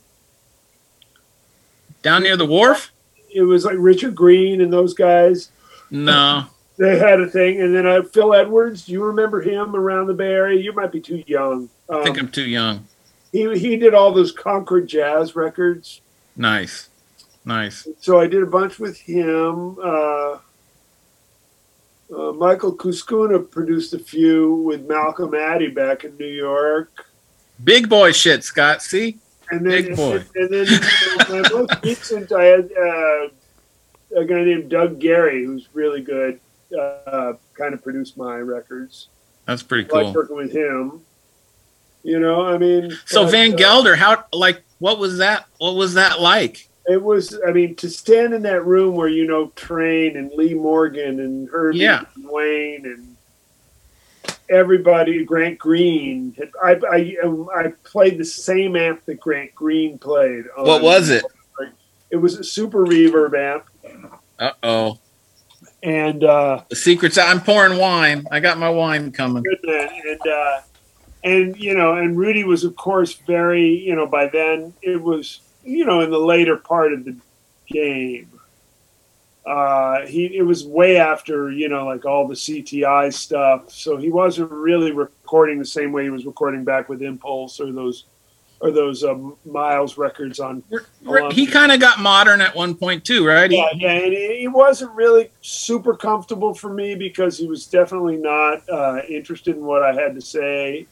Down near the wharf? It was like Richard Green and those guys. No, They had a thing, and then uh, Phil Edwards. Do you remember him around the Bay Area? You might be too young. I Um, think I'm too young. he he did all those Concord jazz records. Nice, nice. So I did a bunch with him. Uh, Uh, Michael Cuscuna produced a few with Malcolm Addey back in New York. Big boy shit, Scott. See? And then, Big boy. And, then my most recent, I had uh, a guy named Doug Gary, who's really good, uh, kind of produced my records. That's pretty I like cool. working with him. You know, I mean. So but, Van uh, Gelder, how like what was that? What was that like? It was, I mean, to stand in that room where you know Train and Lee Morgan and Herbie Yeah. and Wayne and everybody, Grant Green. I, I, um, I played the same amp that Grant Green played. On, What was it? It was a super reverb amp, Uh oh. and uh, The secret's. I'm pouring wine. I got my wine coming. and uh, and you know, and Rudy was of course very, you know, by then it was, you know, in the later part of the game. Uh, he it was way after you know like all the CTI stuff, so he wasn't really recording the same way he was recording back with Impulse or those or those um, Miles records on we're- He kind of got modern at one point too, right? yeah, yeah, and he he wasn't really super comfortable for me because he was definitely not uh, interested in what I had to say.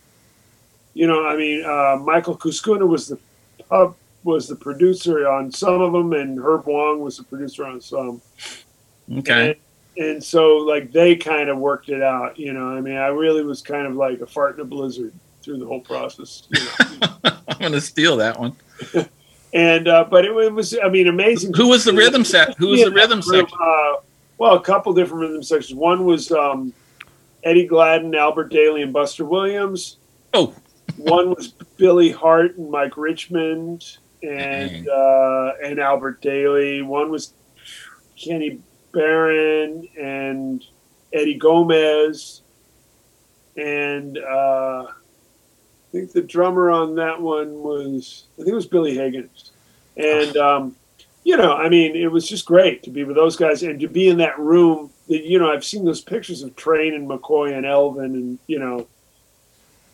You know, I mean, uh, Michael Cuscuna was the pub was the producer on some of them, and Herb Wong was the producer on some. Okay. And, and so, like, they kind of worked it out. You know, I mean, I really was kind of like a fart in a blizzard through the whole process. You know? I'm gonna steal that one. and uh, but it, it was, I mean, amazing. Who was the rhythm set? Who was the rhythm section? Uh, well, a couple different rhythm sections. One was um, Eddie Gladden, Albert Dailey, and Buster Williams. Oh. One was Billy Hart and Mike Richmond and uh, and Albert Dailey. One was Kenny Barron and Eddie Gomez. And uh, I think the drummer on that one was I think it was Billy Higgins. And um, you know, I mean, it was just great to be with those guys and to be in that room. That you know, I've seen those pictures of Train and McCoy and Elvin, and you know,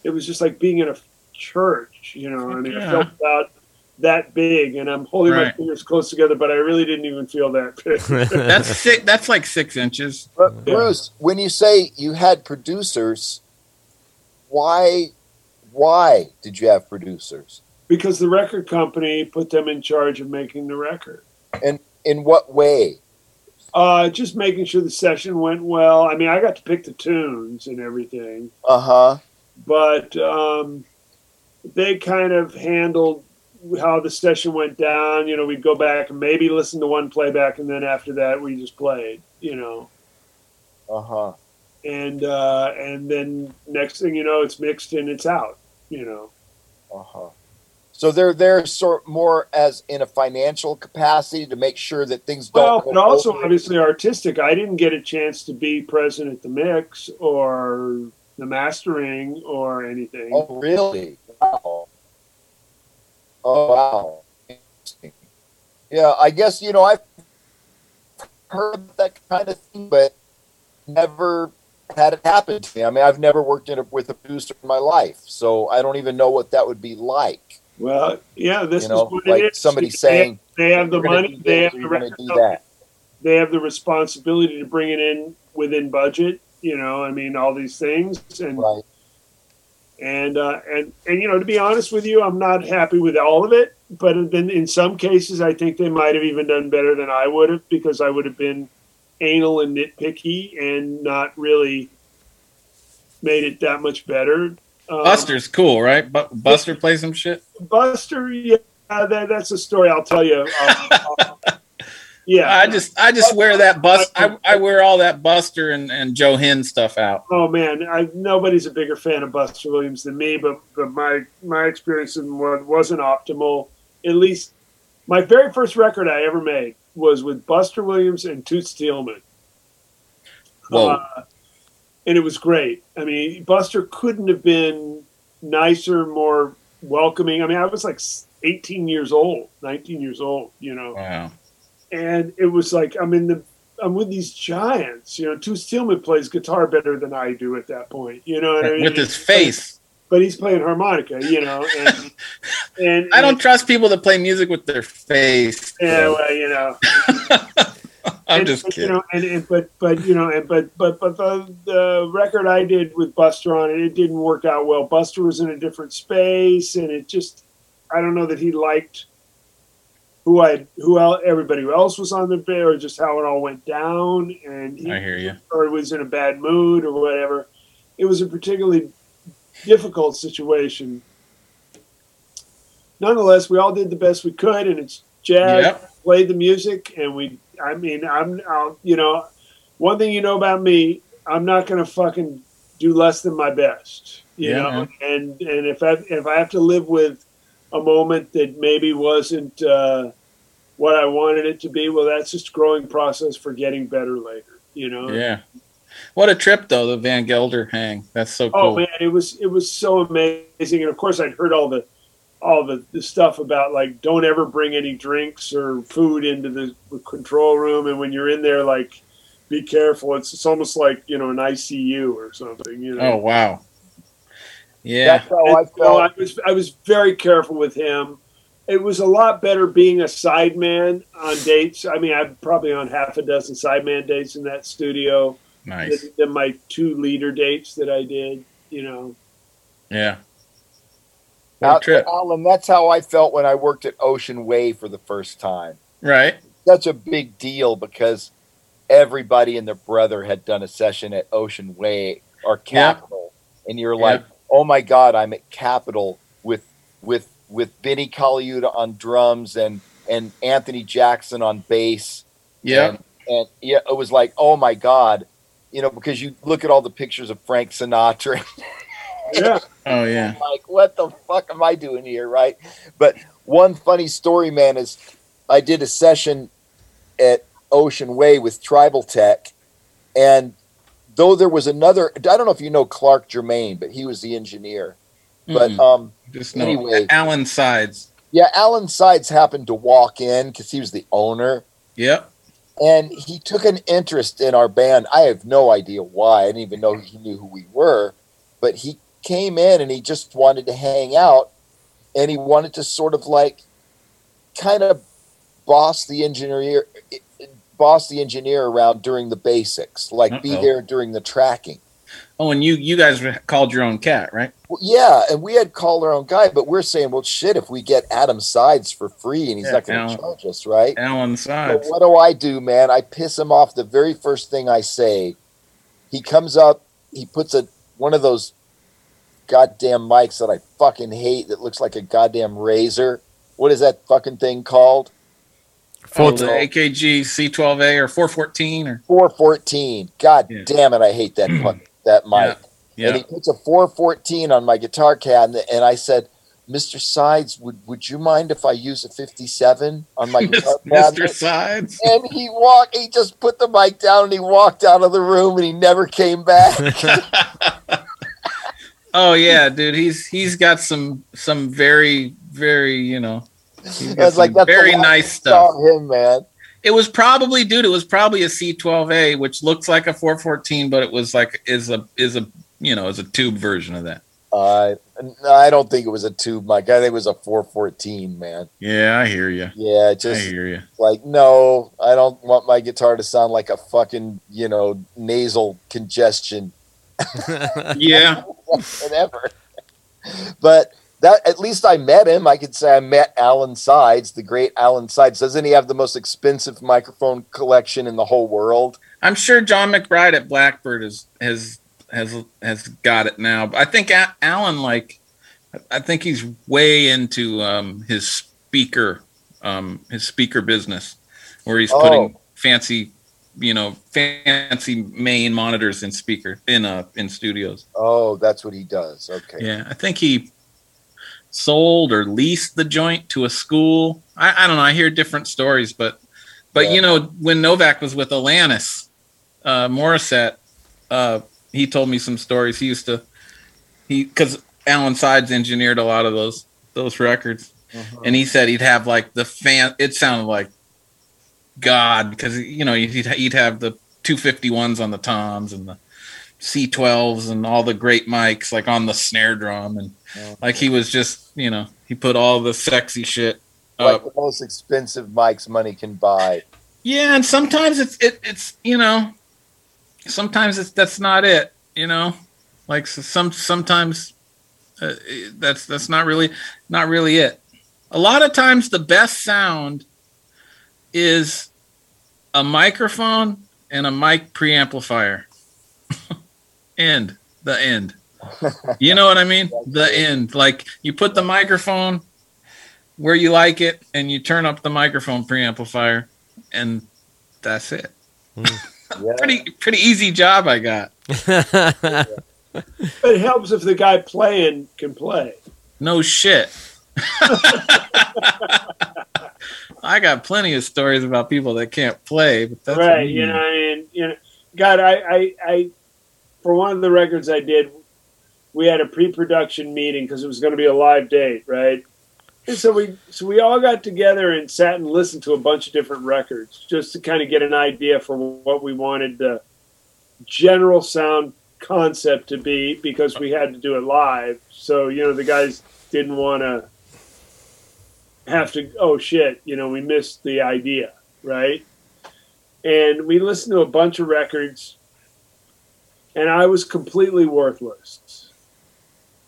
it was just like being in a church. You know, I mean, I felt about that big, and I'm holding my fingers close together, but I really didn't even feel that big. That's six. That's like six inches. But Yeah. Bruce, when you say you had producers, why why did you have producers? because the record company put them in charge of making the record. And in what way? Uh, just making sure the session went well. I mean, I got to pick the tunes and everything. Uh huh. but um, they kind of handled how the session went down. You know, we'd go back and maybe listen to one playback, and then after that, we just played. You know, Uh huh. and uh, and then next thing you know, it's mixed and it's out. You know, Uh huh. So they're there sort more as in a financial capacity to make sure that things don't. well, but also over. obviously artistic. I didn't get a chance to be present at the mix or the mastering or anything. Oh, really? Wow. Oh, wow. Yeah, I guess you know I've heard that kind of thing, but never had it happen to me. I mean, I've never worked in a, with a producer in my life, so I don't even know what that would be like. Well, yeah, this you know, is what like it is. somebody They have- saying, they have the money, they this have the record do that." they have the responsibility to bring it in within budget. You know, I mean, all these things, and Right. And uh, and and you know, to be honest with you, I'm not happy with all of it. But then in some cases, I think they might have even done better than I would have because I would have been anal and nitpicky and not really made it that much better. Um, Buster's cool, right? Bu- Buster plays some shit. Buster, yeah, that, that's a story I'll tell you. Uh, yeah, I just, I just wear that bust. I, I wear all that Buster and, and Joe Hinn stuff out. Oh man, I, nobody's a bigger fan of Buster Williams than me, but but my my experience in what wasn't optimal. At least my very first record I ever made was with Buster Williams and Toots Thielemans. Whoa. Uh, and it was great. I mean, Buster couldn't have been nicer, more welcoming. I mean, I was like 18 years old, 19 years old, you know Wow. And it was like I'm in the I'm with these giants. You know, Toots Thielemans plays guitar better than I do at that point. You know what I mean? With his face. but he's playing harmonica. You know, and and I don't trust people that play music with their face. Yeah, well, you know, I'm and, just but, kidding. You know, and, and but but you know, and but but but the, the record I did with Buster on it, it didn't work out well. Buster was in a different space, and it just I don't know that he liked who I who el- everybody else was on the bear, or just how it all went down, and he I hear you. or was in a bad mood or whatever. It was a particularly difficult situation. Nonetheless, we all did the best we could, and it's jazz Yep. played the music and we i mean i'm I'll, you know one thing you know about me i'm not gonna fucking do less than my best you Yeah, know man. and and if i if i have to live with a moment that maybe wasn't uh what i wanted it to be well that's just a growing process for getting better later you know Yeah. What a trip though, the Van Gelder hang. That's so cool. Oh man, it was it was so amazing, and of course I'd heard all the all the, the stuff about like don't ever bring any drinks or food into the control room, and when you're in there, like be careful. It's it's almost like you know an ICU or something. You know. Oh wow. Yeah. That's how I And, so I was I was very careful with him. It was a lot better being a sideman on dates. I mean, I'm probably on half a dozen sideman dates in that studio Nice. than, than my two leader dates that I did. You know. Yeah. What trip. Alan, that's how I felt when I worked at Ocean Way for the first time. Right. Such a big deal because everybody and their brother had done a session at Ocean Way or Yeah. Capitol, and you're like, "Oh my God, I'm at Capitol with with with Vinnie Colaiuta on drums and and Anthony Jackson on bass." Yeah. And, and yeah, it was like, "Oh my God," you know, because you look at all the pictures of Frank Sinatra Yeah. Oh yeah. like, what the fuck am I doing here, right? But one funny story, man, is I did a session at Ocean Way with Tribal Tech, and though there was another, I don't know if you know Clark Germain, but he was the engineer. But Mm-mm. um, just anyway. Alan Sides. yeah, Alan Sides happened to walk in because he was the owner, Yep. and he took an interest in our band. I have no idea why. I didn't even know he knew who we were, but he came in and he just wanted to hang out, and he wanted to sort of like kind of boss the engineer, boss the engineer around during the basics, like be Uh-oh. there during the tracking. Oh, and you you guys called your own cat, right? Well, yeah, and we had called our own guy, but we're saying, well, shit, if we get Adam Sides for free and he's Yeah, not going to charge us, right? Alan So Sides. what do I do, man? I piss him off the very first thing I say. He comes up, he puts a one of those goddamn mics that I fucking hate that looks like a goddamn razor. What is that fucking thing called? Oh, Four the AKG C12A or 414 or 414. God Yeah. damn it, I hate that fuck, that mic. yeah. And he puts a 414 on my guitar cabinet, and I said, Mr. Sides, would, would you mind if I use a 57 on my guitar Mr. Sides. and he walked he just put the mic down and he walked out of the room and he never came back oh yeah, dude. He's he's got some some very very you know. He's I was like that's very nice stuff. saw him man It was probably dude. It was probably a C12A, which looks like a 414, but it was like is a is a you know is a tube version of that. uh, I don't think it was a tube mic I think it was a 414 man Yeah, I hear you. yeah I just hear you. like no I don't want my guitar to sound like a fucking you know nasal congestion Yeah, whatever but that at least I met him I could say I met Alan Sides the great Alan Sides doesn't he have the most expensive microphone collection in the whole world I'm sure John McBride at Blackbird is has has has got it now. But I think Alan like I think he's way into um, his speaker um, his speaker business, where he's Oh. putting fancy you know fancy main monitors in speaker in uh in studios. Oh, that's what he does. Okay. Yeah, I think he sold or leased the joint to a school. I, I don't know. I hear different stories, but but Yeah. you know when Novak was with Alanis uh, Morissette, uh, he told me some stories. He used to he because Alan Sides engineered a lot of those those records, Mhm. and he said he'd have like the fan. It sounded like God because you know he'd he'd have the 251s on the toms and the C12s and all the great mics like on the snare drum and like he was just you know he put all the sexy shit like the most expensive mics money can buy. Yeah, and sometimes it's it, it's you know, sometimes it's that's not it. You know, like so some sometimes uh, that's that's not really not really it. A lot of times, the best sound is a microphone and a mic preamplifier. end the end. You know what I mean? The end. Like you put the microphone where you like it, and you turn up the microphone preamplifier, and that's it. Hmm. Yeah. Pretty pretty easy job I got. It helps if the guy playing can play. No shit. I got plenty of stories about people that can't play, but that's right. You know, I mean, you know, God, I, I, I, for one of the records I did, we had a pre-production meeting because it was going to be a live date, right? And so we, so we all got together and sat and listened to a bunch of different records just to kind of get an idea for what we wanted the general sound concept to be because we had to do it live. So you know, the guys didn't want to have to. Oh shit! You know, we missed the idea, right? and we listened to a bunch of records and i was completely worthless.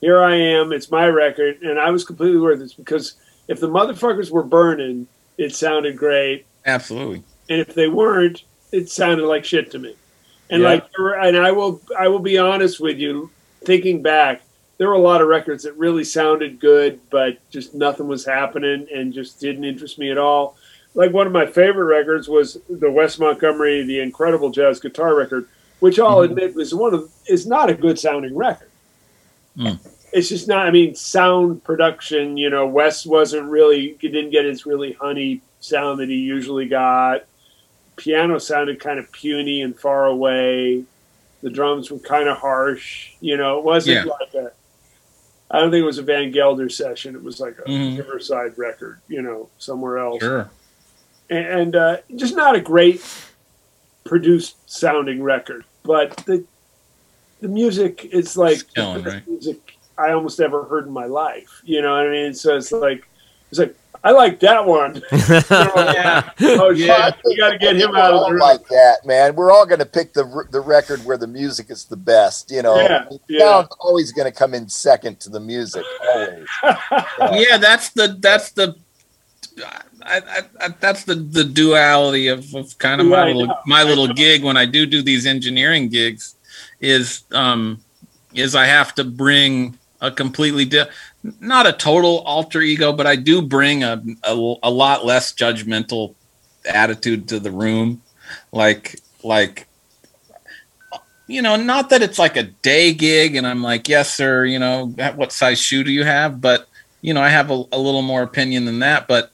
Here i am it's my record and i was completely worthless because if the motherfuckers were burning it sounded great. Absolutely. and if they weren't it sounded like shit to me. And Yeah. like and i will i will be honest with you thinking back there were a lot of records that really sounded good but just nothing was happening and just didn't interest me at all. Like one of my favorite records was the Wes Montgomery, the incredible jazz guitar record, which I'll Mhm. admit was one of is not a good sounding record. Mm. It's just not. I mean, sound production. You know, Wes wasn't really. He didn't get his really honey sound that he usually got. Piano sounded kind of puny and far away. The drums were kind of harsh. You know, it wasn't Yeah. like a. I don't think it was a Van Gelder session. It was like a Mhm. Riverside record. You know, somewhere else Sure. and uh, just not a great produced sounding record. But the the music is like the best right? music I almost ever heard in my life. You know what I mean? So it's like it's like I like that one. Yeah. Oh Yeah. shit, you got to get him out of the room. like that, man. We're all going to pick the the record where the music is the best. You know, Yeah, yeah. sound's always going to come in second to the music. Always. yeah, that's the that's the I, I, that's the the duality of, of kind of my little my little gig when I do do these engineering gigs is um is I have to bring a completely di- not a total alter ego, but I do bring a, a a lot less judgmental attitude to the room, like like you know, not that it's like a day gig and I'm like, yes, sir, you know, what size shoe do you have? But, you know, I have a, a little more opinion than that. But,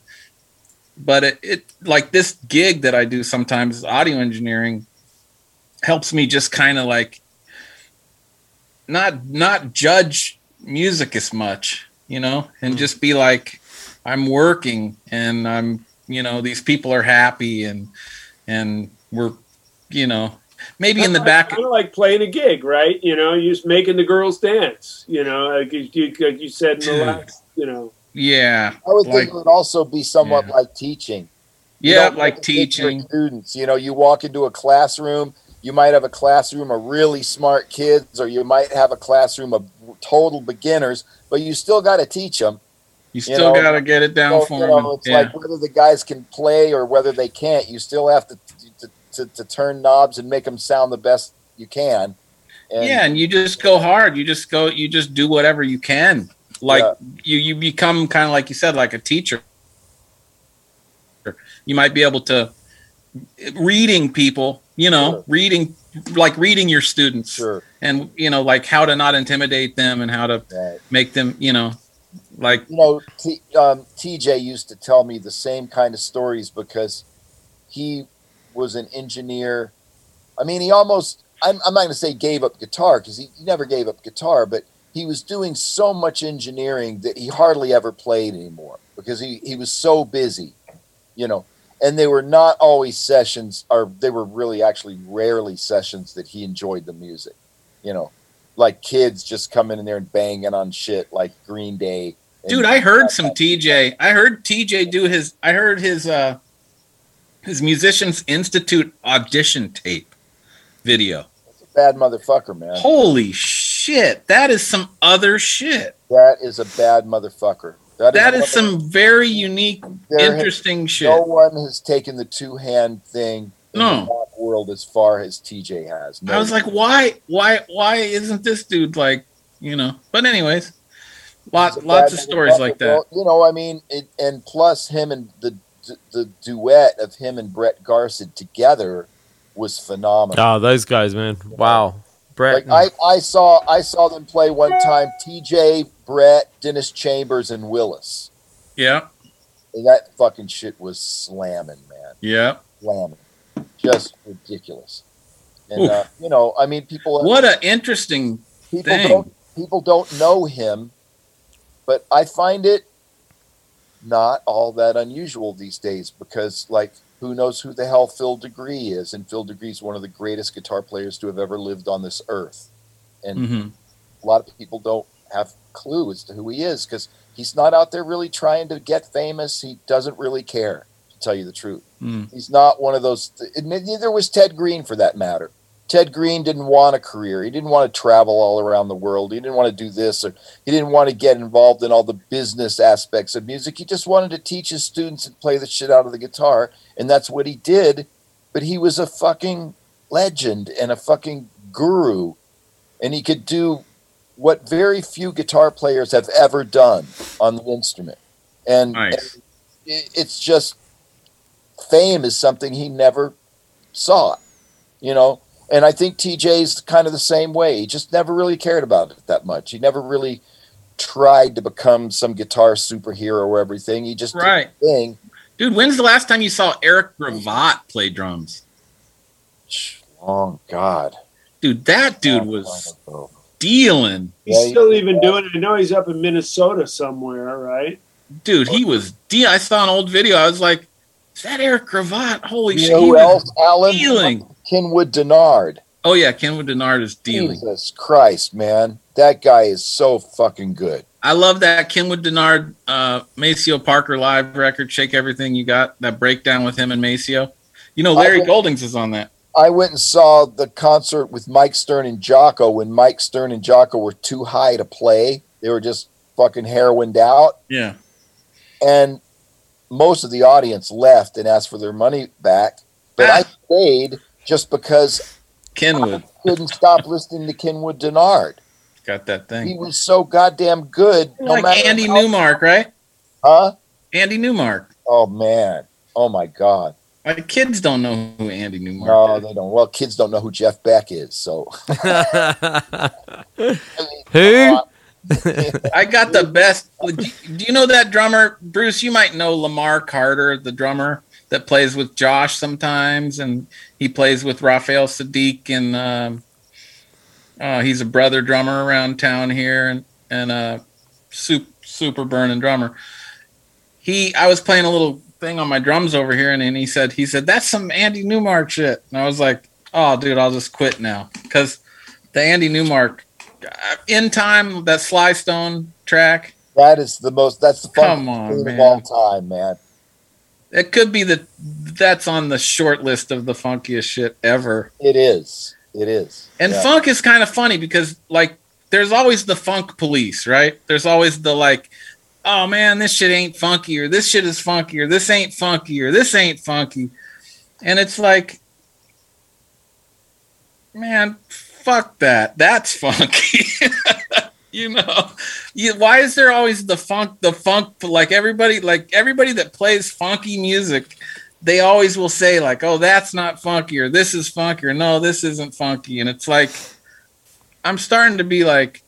but it, it, like this gig that I do sometimes, audio engineering, helps me just kind of like not, not judge music as much, you know, and hmm. just be like, I'm working and I'm, you know, these people are happy and, and we're, you know, maybe in the back. kind of like playing a gig, right? You know, you're just making the girls dance. You know, like you, you- like you said in the last. You know, Yeah. I would Like- think it would also be somewhat Yeah. like teaching. You Yeah. Like teaching. students. You know, you walk into a classroom. You might have a classroom of really smart kids, or you might have a classroom of total beginners, but you still got to teach them. You still know, got to get it down So, for you them. know, it's yeah. like whether the guys can play or whether they can't. You still have to to, to, to turn knobs and make them sound the best you can. And yeah, and you just go hard. You just go. You just do whatever you can. Like Yeah. you, you become kind of like you said, like a teacher. You might be able to reading people. You know, Sure. reading like reading your students, sure, and you know, like how to not intimidate them and how to right. make them. You know, like you know, T, um, TJ used to tell me the same kind of stories because he was an engineer. I mean, he almost, I'm, I'm not going to say gave up guitar because he, he never gave up guitar, but he was doing so much engineering that he hardly ever played anymore because he, he was so busy, you know. And they were not always sessions, or they were really actually rarely sessions that he enjoyed the music, you know, like kids just coming in there and banging on shit like Green Day. dude i heard some tj i heard tj do his i heard his uh his Musicians Institute audition tape video. Bad motherfucker, man. Holy shit, that is some other shit. That is a bad motherfucker. That one is some very unique, There has- interesting shit. No one has taken the two hand thing in No. the rap world as far as TJ has. No I was like, why, why, why isn't this dude like, you know? But anyways, He's lots, lots of stories like that. Well, you know, I mean, it, and plus him and the the duet of him and Brett Garsed together was phenomenal. Oh, those guys, man. Wow. Brett. Like I, I saw I saw them play one time. TJ, Brett, Dennis Chambers, and Willis. Yeah, And that fucking shit was slamming, man. yeah. Slamming. Just ridiculous. And uh, you know, I mean, people What an interesting. people thing. don't people don't know him, but I find it not all that unusual these days because like who knows who the hell Phil deGruy is and Phil deGruy is one of the greatest guitar players to have ever lived on this earth. And Mhm. a lot of people don't have clue as to who he is because he's not out there really trying to get famous. He doesn't really care, to tell you the truth. Mm. He's not one of those. and Neither was Ted Greene, for that matter. Ted Greene didn't want a career. He didn't want to travel all around the world. He didn't want to do this, or he didn't want to get involved in all the business aspects of music. He just wanted to teach his students and play the shit out of the guitar, and that's what he did. But he was a fucking legend and a fucking guru, and he could do what very few guitar players have ever done on the instrument. And, Nice. it- it's just fame is something he never saw, you know. And I think TJ's kind of the same way. He just never really cared about it that much. He never really tried to become some guitar superhero or everything. He just Right, did thing. dude. When's the last time you saw Eric Gravatt play drums? Oh God, Dude, that dude was dealing. He's Yeah, still even doing it. I know he's up in Minnesota somewhere, right? Dude, he was de- I saw an old video. I was like, is that Eric Gravatt? Holy You shit. know who else? Alan dealing. Kenwood Denard. Oh yeah, Kenwood Denard is dealing. Jesus Christ, man, that guy is so fucking good. I love that Kenwood Denard uh Maceo Parker live record, Shake Everything You Got, that breakdown with him and Maceo. You know, Larry I- Goldings is on that. I went and saw the concert with Mike Stern and Jaco when Mike Stern and Jaco were too high to play. They were just fucking heroined out. Yeah. And most of the audience left and asked for their money back. But I Ah. stayed just because Kenwood I couldn't stop listening to Kenwood Denard. got that thing. He was so goddamn good. No like matter Andy how- Newmark, right? Huh? Andy Newmark. Oh man. Oh my God. My kids don't know who Andy Newmark No, is. they don't. Well, kids don't know who Jeff Beck is. So Who? I got the best. Do you know that drummer, Bruce? You might know Lamar Carter, the drummer that plays with Josh sometimes, and he plays with Raphael Saadiq, and um, uh, he's a brother drummer around town here, and and uh, super super burning drummer. He, I was playing a little thing on my drums over here, and then he said, he said that's some Andy Newmark shit, and I was like, oh, dude, I'll just quit now because the Andy Newmark uh, in time that Sly Stone track. that is the most. That's the Come fun on, thing of all time, man. It could be the that's on the short list of the funkiest shit ever. It is. It is. And Yeah. funk is kind of funny because like there's always the funk police, right? There's always the like, oh man, this shit ain't funky, or this shit is funky, or this ain't funky, or this ain't funky. And it's like, man, fuck that. That's funky. you know, you, why is there always the funk, the funk, like everybody, like everybody that plays funky music, they always will say like, oh, that's not funky, or this is funky, or no, this isn't funky. And it's like, I'm starting to be like,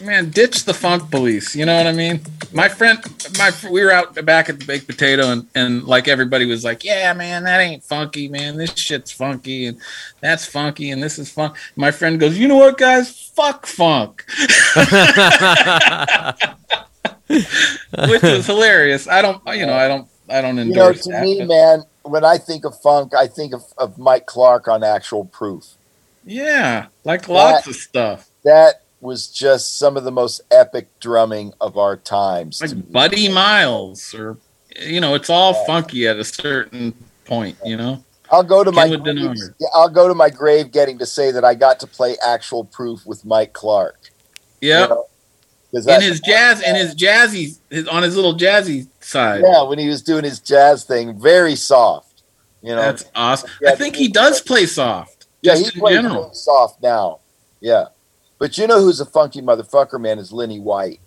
man, ditch the funk police. You know what I mean? My friend, my we were out back at the baked potato, and and like everybody was like, yeah, man, that ain't funky, man. This shit's funky, and that's funky, and this is fun. My friend goes, you know what, guys? Fuck funk, which was hilarious. I don't, you know, I don't, I don't You know, to that. me, but- man, when I think of funk, I think of, of Mike Clark on Actual Proof. yeah, like lots of stuff. That was just some of the most epic drumming of our times. like Buddy Miles, or you know, it's all funky at a certain point, you know. I'll go to my grave, yeah, I'll go to my grave getting to say that I got to play actual proof with Mike Clark. you Yep. know? In his jazz, in his jazzy, his, on his little jazzy side. yeah, when he was doing his jazz thing, very soft. You know, That's awesome. Yeah, I think he does play soft. yeah, he plays general. soft now. Yeah, but you know who's a funky motherfucker, man? Is Lenny White.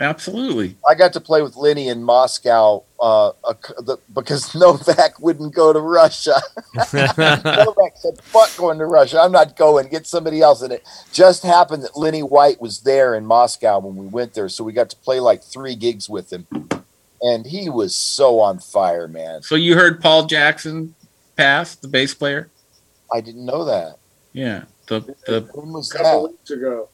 Absolutely. I got to play with Lenny in Moscow uh, a c the, because Novak wouldn't go to Russia. Novak said, "Fuck going to Russia. I'm not going. Get somebody else." And it just happened that Lenny White was there in Moscow when we went there, so we got to play like three gigs with him, and he was so on fire, man. So you heard Paul Jackson pass the bass player? I didn't know that. Yeah. The the When was couple that? weeks ago.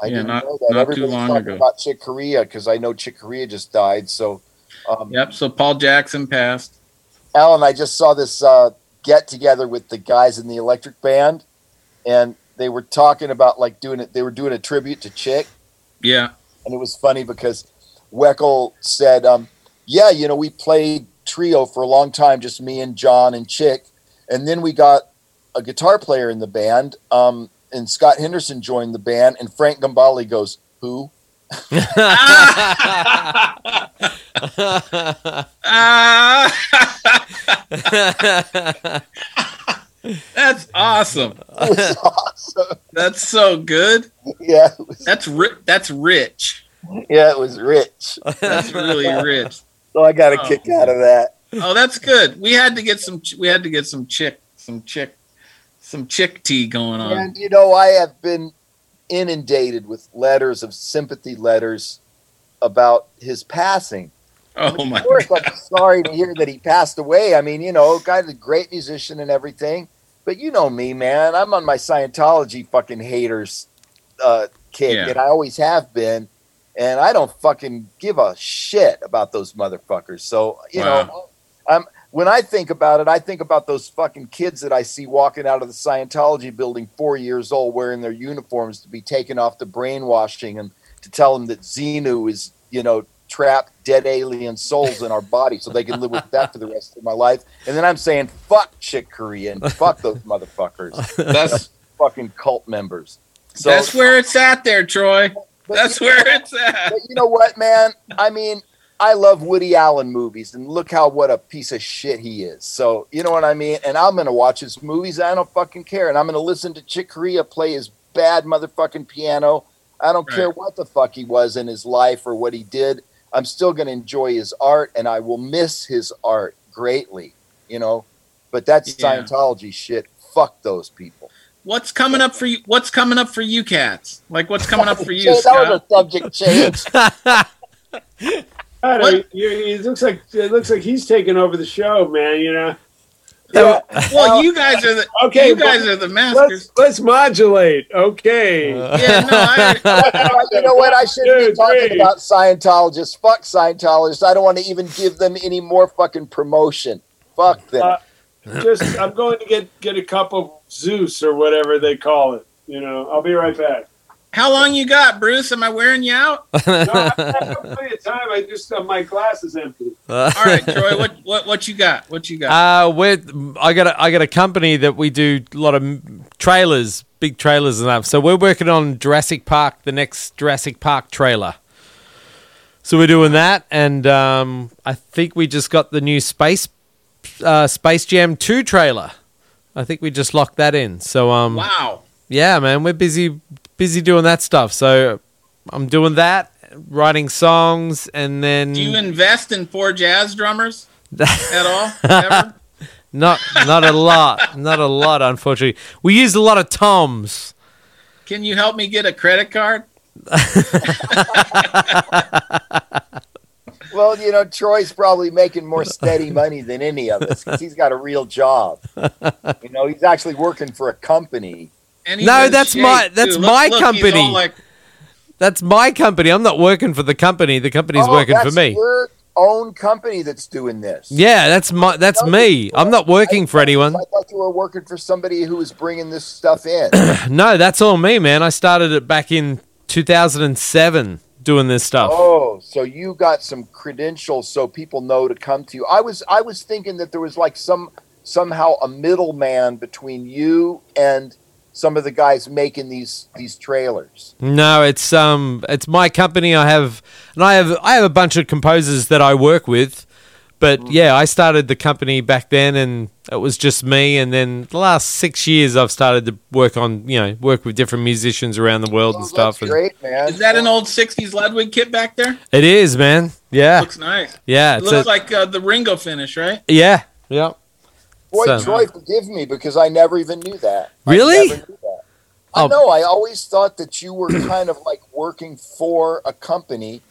I Yeah, didn't not- know that. not too Everybody's long talking ago. about Chick Corea because I know Chick Corea just died. So, um, yep. So Paul Jackson passed. Alan, I just saw this uh, get together with the guys in the Electric Band, and they were talking about like doing it. They were doing a tribute to Chick, Yeah. and it was funny because Weckl said, um, "Yeah, you know, we played trio for a long time, just me and John and Chick, and then we got a guitar player in the band, um, and Scott Henderson joined the band, and Frank Gambale goes, who?" That's awesome. Awesome. That's so good. Yeah, was, That's ri- that's rich. yeah, it was rich. That's really rich. So I got a Oh. kick out of that. Oh, that's good. We had to get some. ch- We had to get some chick, some chick, some chick tea going on. And you know, I have been inundated with letters of sympathy letters about his passing. Oh my Of course, god. I'm sorry to hear that he passed away. I mean, you know, guy's a great musician and everything. But you know me, man. I'm on my Scientology fucking haters uh, kick, Yeah. and I always have been. And I don't fucking give a shit about those motherfuckers. So you know, I'm when I think about it, I think about those fucking kids that I see walking out of the Scientology building, four years old, wearing their uniforms to be taken off the brainwashing and to tell them that Xenu is, you know, trapped dead alien souls in our body so they can live with that for the rest of my life. And then I'm saying, fuck Chick Corea and fuck those motherfuckers, That's fucking cult members. So that's where it's at, there, Troy. That's you- where it's at. but you know what, man? I mean, I love Woody Allen movies, and look how what a piece of shit he is. So you know what I mean. And I'm gonna watch his movies. I don't fucking care, and I'm gonna listen to Chick Corea play his bad motherfucking piano. I don't care what the fuck he was in his life or what he did. I'm still gonna enjoy his art, and I will miss his art greatly. You know, but that's Yeah. Scientology shit. Fuck those people. What's coming up for you? What's coming up for you, cats? Like, what's coming up for you, that Scott? was a subject change. I don't What? you- it looks like it looks like he's taking over the show, man. You know. Yeah. Well, you guys are the Okay, you guys are the masters. Let's let's modulate. Okay. Yeah, no, I, you know what? I shouldn't Two, be talking three. about Scientologists. Fuck Scientologists. I don't want to even give them any more fucking promotion. Fuck them. Uh, Just I'm going to get get a cup of Zeus or whatever they call it. You know. I'll be right back. How long you got, Bruce? Am I wearing you out? No, I have plenty of time. I just uh, my glass is empty. All right, Troy. What what what you got? What you got? Uh, we're, I got a, I got a company that we do a lot of trailers, big trailers and stuff. So we're working on Jurassic Park, the next Jurassic Park trailer. So we're doing that, and um, I think we just got the new Space uh, Space Jam Two trailer. I think we just locked that in. So um, wow. yeah, man, we're busy busy doing that stuff. So I'm doing that, writing songs, and then Do you invest in four jazz drummers at all? Ever? Not not a lot, not a lot. Unfortunately, we use a lot of toms. Can you help me get a credit card? Well, you know, Troy's probably making more steady money than any of us because he's got a real job. You know, he's actually working for a company. And No, that's shape, my- that's too. my he's all company. like, That's my company. I'm not working for the company. The company's Oh, working for me. Your own company that's doing this. Yeah, that's my that's me. I'm not working for anyone. I thought you were working for somebody who was bringing this stuff in. No, that's all me, man. I started it back in 2007. doing this stuff. Oh, so you got some credentials so people know to come to you. I was I was thinking that there was like some somehow a middleman between you and some of the guys making these these trailers. No, it's um, it's my company. I have, and I have, I have a bunch of composers that I work with. But yeah, I started the company back then, and it was just me. And then the last six years, I've started to work on, you know, work with different musicians around the world Oh, and stuff. That's And great, man. Is that an old '60s Ludwig kit back there? it is, man. Yeah, Looks nice. yeah, It looks a- like uh, the Ringo finish, right? yeah, yeah. Boy, So- Troy, forgive me because I never even knew that. I Really? never knew that. I Oh. know. I always thought that you were kind of like working for a company,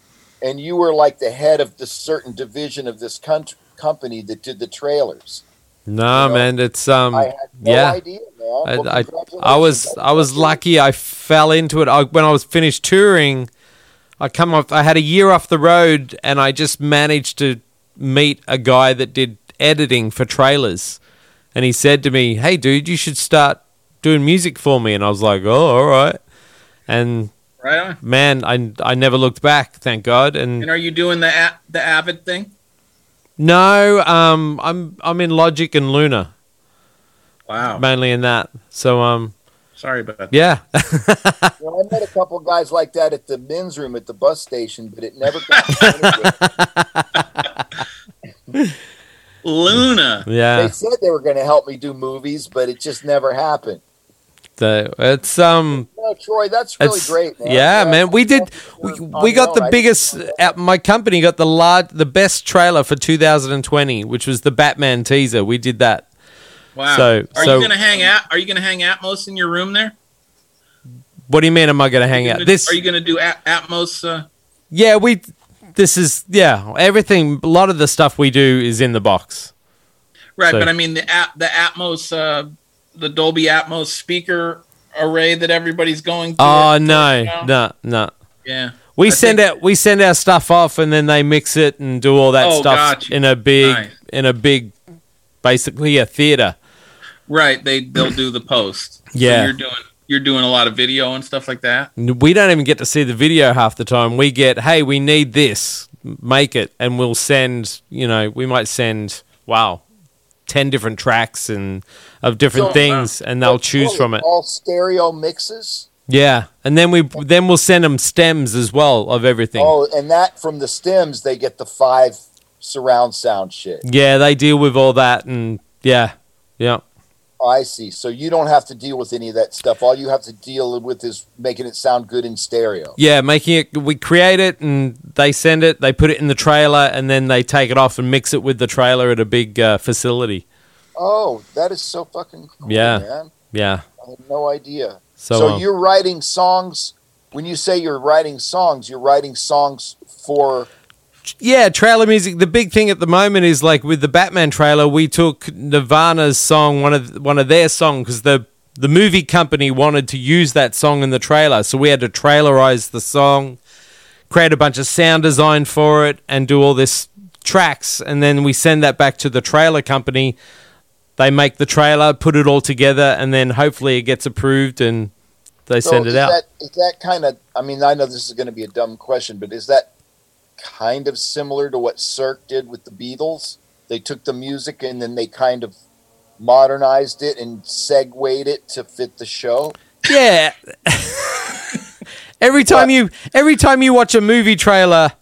and you were like the head of this certain division of this country, company that did the trailers. No, You know, man, it's um, I had no yeah. idea. Well, I, I, I was I was lucky. I fell into it I, when I was finished touring. I come off. I had a year off the road, and I just managed to meet a guy that did editing for trailers. And he said to me, "Hey, dude, you should start doing music for me." And I was like, "Oh, all right." And Right on. man, I I never looked back. Thank God. And And are you doing the a- the Avid thing? no, um, I'm I'm in Logic and Luna Wow. mainly in that. So um, Sorry about that. yeah. You know, I met a couple guys like that at the men's room at the bus station, but it never got. Luna. Yeah. they said they were going to help me do movies, but it just never happened. So it's um No, Troy, that's really it's great, man. yeah, man. We did we, we got the biggest didn't know uh, my company got the large the best trailer for 2020, which was the Batman teaser. We did that. Wow. So- are so- you gonna hang out? Are you gonna hang Atmos in your room there? What do you mean am I going to hang out? gonna- This Are you gonna do At- Atmos? Uh, Yeah, we this is yeah, everything a lot of the stuff we do is in the box. right, So- but I mean the at- the Atmos, uh, the Dolby Atmos speaker array that everybody's going. Oh no. now? No, no. Yeah. We I send think- out we send our stuff off and then they mix it and do all that Oh, stuff in a big Nice. in a big basically a theater. Right. They they'll do the post. So Yeah. you're doing you're doing a lot of video and stuff like that. We don't even get to see the video half the time. We get, hey, we need this, make it, and we'll send. You know, we might send, wow, ten different tracks and of different So, things, and they'll choose from it. All stereo mixes. Yeah, and then we then we'll send them stems as well of everything. Oh, and that from the stems, they get the five surround sound shit. Yeah, they deal with all that, and yeah, yeah, I see. So you don't have to deal with any of that stuff. All you have to deal with is making it sound good in stereo. yeah. Making it, we create it, and they send it. They put it in the trailer, and then they take it off and mix it with the trailer at a big uh, facility. Oh, that is so fucking cool, Yeah. man. Yeah. I had no idea. So, So, um, you're writing songs. When you say you're writing songs, you're writing songs for. Yeah, trailer music. The big thing at the moment is like with the Batman trailer, we took Nirvana's song, one of one of their songs, because the the movie company wanted to use that song in the trailer, so we had to trailerize the song, create a bunch of sound design for it, and do all this tracks, and then we send that back to the trailer company. They make the trailer, put it all together, and then hopefully it gets approved and they So send it is out. That, is that kind of? I mean, I know this is going to be a dumb question, but is that kind of similar to what Cirque did with the Beatles? They took the music and then they kind of modernized it and segued it to fit the show. Yeah. every time you every time you watch a movie trailer,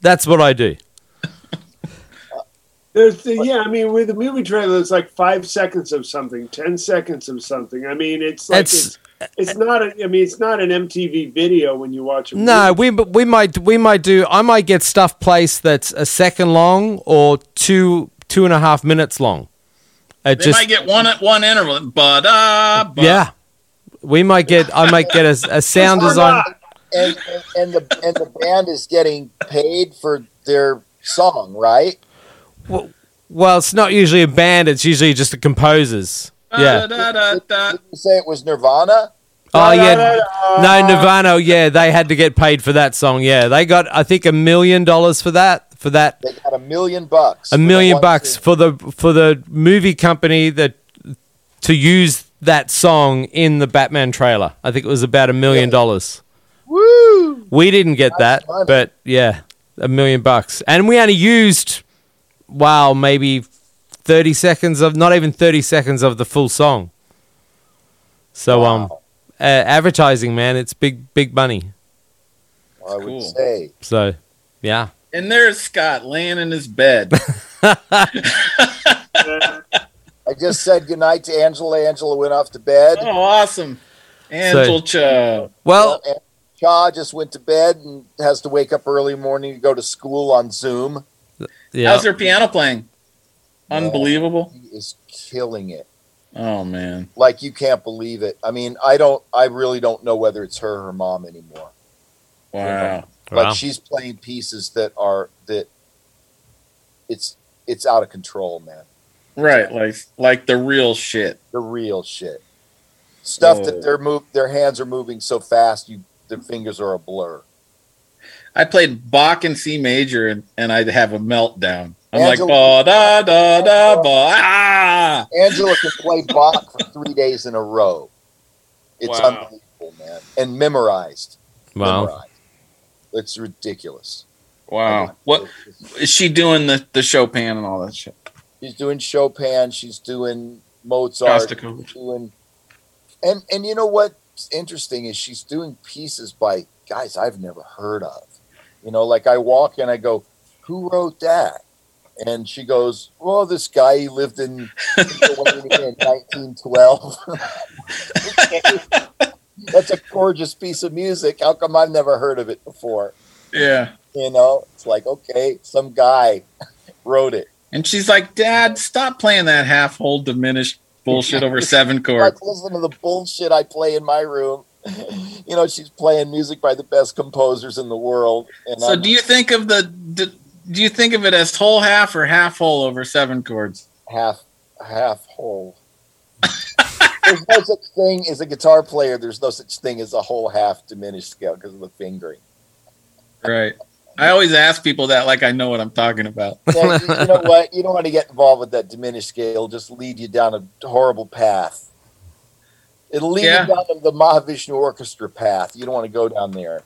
that's what I do. There's the, yeah, I mean, with the movie trailer, it's like five seconds of something, ten seconds of something. I mean, it's like It's- it's, it's not. A, I mean, it's not an MTV video when you watch a No, movie. we we might we might do. I might get stuff placed that's a second long or two two and a half minutes long. It They just might get one at one interval. But uh, yeah. We might get. I might get a, a sound design. And, and, and the and the band is getting paid for their song, right? Well, Well, it's not usually a band. It's usually just the composers. Yeah. Da, da, da, Did you say it was Nirvana? Oh yeah. No, Nirvana. Yeah, they had to get paid for that song. Yeah, they got. I think a million dollars for that. For that. They got a million bucks. a for the million one bucks scene. for the for the movie company that to use that song in the Batman trailer. I think it was about a million Really? dollars. Woo! We didn't get That's that, money. but yeah, a million bucks, and we only used, wow, maybe thirty seconds of not even thirty seconds of the full song. So um, uh, advertising, man, it's big, big money. I would Cool. say. So, yeah. And there's Scott laying in his bed. I just said goodnight to Angela. Angela went off to bed. oh, awesome. Angel Cha. Well, and Cha just went to bed and has to wake up early morning to go to school on Zoom. yeah. How's her piano playing? Unbelievable. He is killing it. Oh man. Like you can't believe it. I mean, I don't. I really don't know whether it's her or her mom anymore. Wow. But Wow. she's playing pieces that are that. It's it's out of control, man. Right, like like the real shit. The real shit. Stuff Oh. that their move, their hands are moving so fast, you their fingers are a blur. I played Bach in C major and, and I'd have a meltdown. I'm Angela- like ba da da da ba ah. Angela can play Bach for three days in a row. It's Wow. unbelievable, man, and memorized. Wow. Memorized. It's ridiculous. Wow. What is she doing the, the Chopin and all that shit? She's doing Chopin. She's doing Mozart. She's doing, and and you know what's interesting is she's doing pieces by guys I've never heard of. You know, like I walk and I go, "Who wrote that?" And she goes, "Well, this guy he lived in, in 1912." That's a gorgeous piece of music. How come I've never heard of it before? Yeah. You know, it's like okay, some guy wrote it. And she's like, Dad, stop playing that half whole diminished bullshit over seven chords. Listen to the bullshit I play in my room. You know, she's playing music by the best composers in the world. And So I'm do you think of the do, do you think of it as whole half or half whole over seven chords? half half whole. there's no such thing as a guitar player. There's no such thing as a whole half diminished scale because of the fingering. Right. I always ask people that like I know what I'm talking about. Yeah, you, know what? You don't want to get involved with that diminished scale. Just lead you down a horrible path. It'll lead Yeah. you down the Mahavishnu Orchestra path. You don't want to go down there.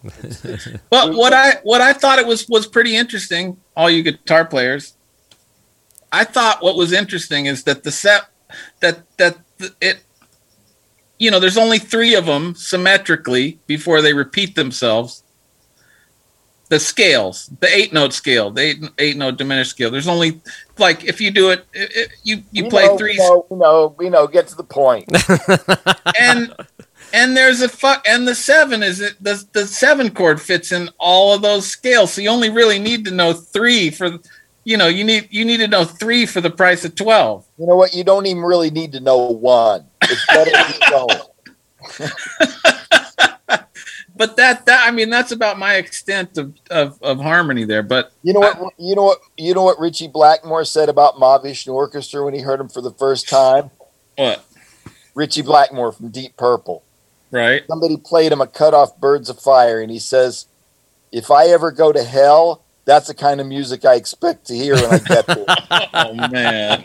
But what I what I thought it was was pretty interesting, all you guitar players. I thought what was interesting is that the set that that it you know, there's only 3 of them symmetrically before they repeat themselves. The scales, the 8 note scale, the 8 eight note diminished scale. There's only like if you do it, it, it- you you We play know, three We know, we know. We know. Get to the point. and and there's a fuck and the seven is it the the seven chord fits in all of those scales so you only really need to know three for you know you need you need to know three for the price of 12 You know what? You don't even really need to know one. It's better if you don't. But that that i mean that's about my extent of of, of harmony there but You know what? You know what? You know what? Ritchie Blackmore said about Mahavishnu Orchestra when he heard him for the first time. what Ritchie Blackmore from Deep Purple. right Somebody played him a cut off Birds of Fire, and he says, "If I ever go to hell, that's the kind of music I expect to hear when I get there." oh man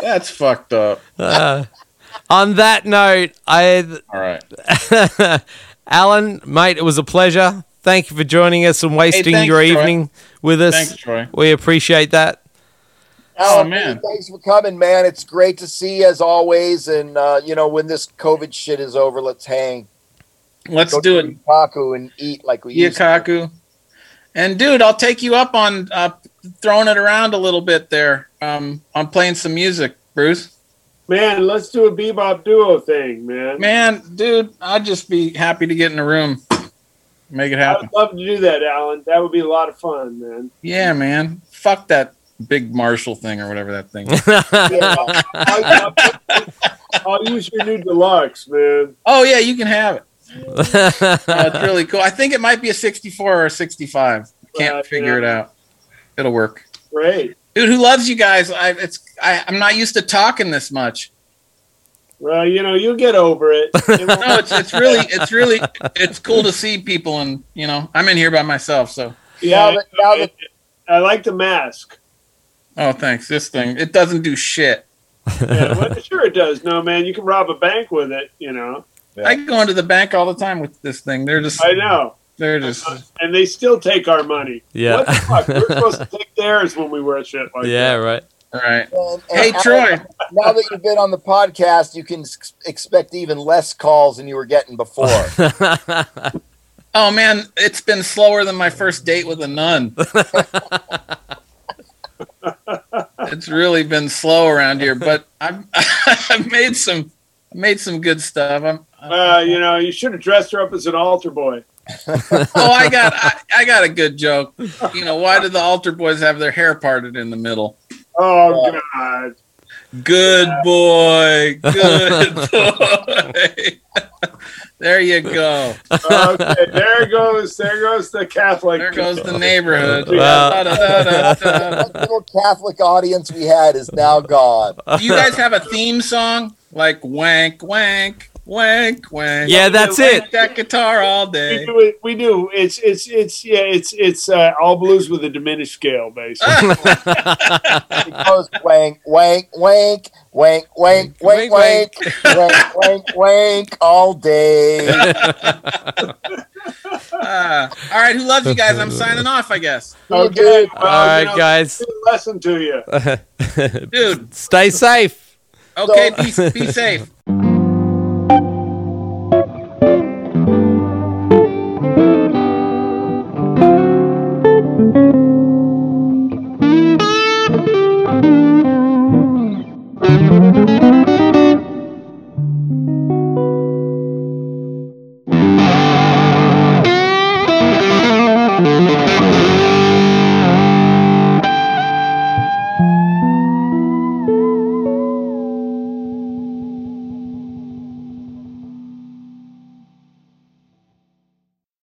that's fucked up Uh, on that note, I all right Alan, mate, it was a pleasure. Thank you for joining us and wasting thanks, your Troy. evening with us. thanks troy We appreciate that. Oh, Alan, man. thanks for coming, man. It's great to see you as always. And uh, you know, when this COVID shit is over, let's hang. let's Go do to it Taku and eat like we used to. Yakaku. And dude, I'll take you up on uh, throwing it around a little bit there. Um, on playing some music, Bruce. Man, let's do a bebop duo thing, man. Man, dude, I'd just be happy to get in the room, make it happen. I'd love to do that, Alan. That would be a lot of fun, man. Yeah, man. Fuck that big Marshall thing or whatever that thing. is. Yeah, I'll, I'll- I'll use your new deluxe, man. oh yeah, you can have it. Uh, it's really cool. I think it might be a 64 or a 65. Can't Right, figure it out. It'll work. Great. Dude, who loves you guys? I it's I, I'm not used to talking this much. Well, you know, you'll get over it. It No, it's it's really it's really it's cool to see people and you know I'm in here by myself. So yeah, Now that- now that- I like the mask. oh thanks. This thing it doesn't do shit. Yeah, well, sure it does. No, man, you can rob a bank with it. You know. Yeah. I go into the bank all the time with this thing. They're just I know. They're just And they still take our money. Yeah. What the fuck? We're supposed to take theirs when we wear shit like yeah, that. right. all right. And- and Hey Alex, Troy, now that you've been on the podcast, you can s- expect even less calls than you were getting before. oh man, it's been slower than my first date with a nun. it's really been slow around here, but I've I've made some made some good stuff. I'm, Uh, you know, you should have dressed her up as an altar boy. oh, I got I, I got a good joke. You know, why did the altar boys have their hair parted in the middle? Oh Yeah. God! Good boy, good boy. there you go. Okay, there goes there goes the Catholic. There goes the neighborhood. That little Catholic audience we had is now gone. Do you guys have a theme song like wank wank wank wank? Yeah, that's it. That guitar all We day. do it. We do. It's it's it's yeah. It's it's uh, all blues with a diminished scale, basically. It goes wank, wank, wank, wank, wank, wank, wank, wank, wank, wank all day. Ah. all right, who loves you guys? I'm signing off, I guess. okay. Well, All right, you know, guys. good lesson to you. Dude, Stay safe. okay, be, be safe.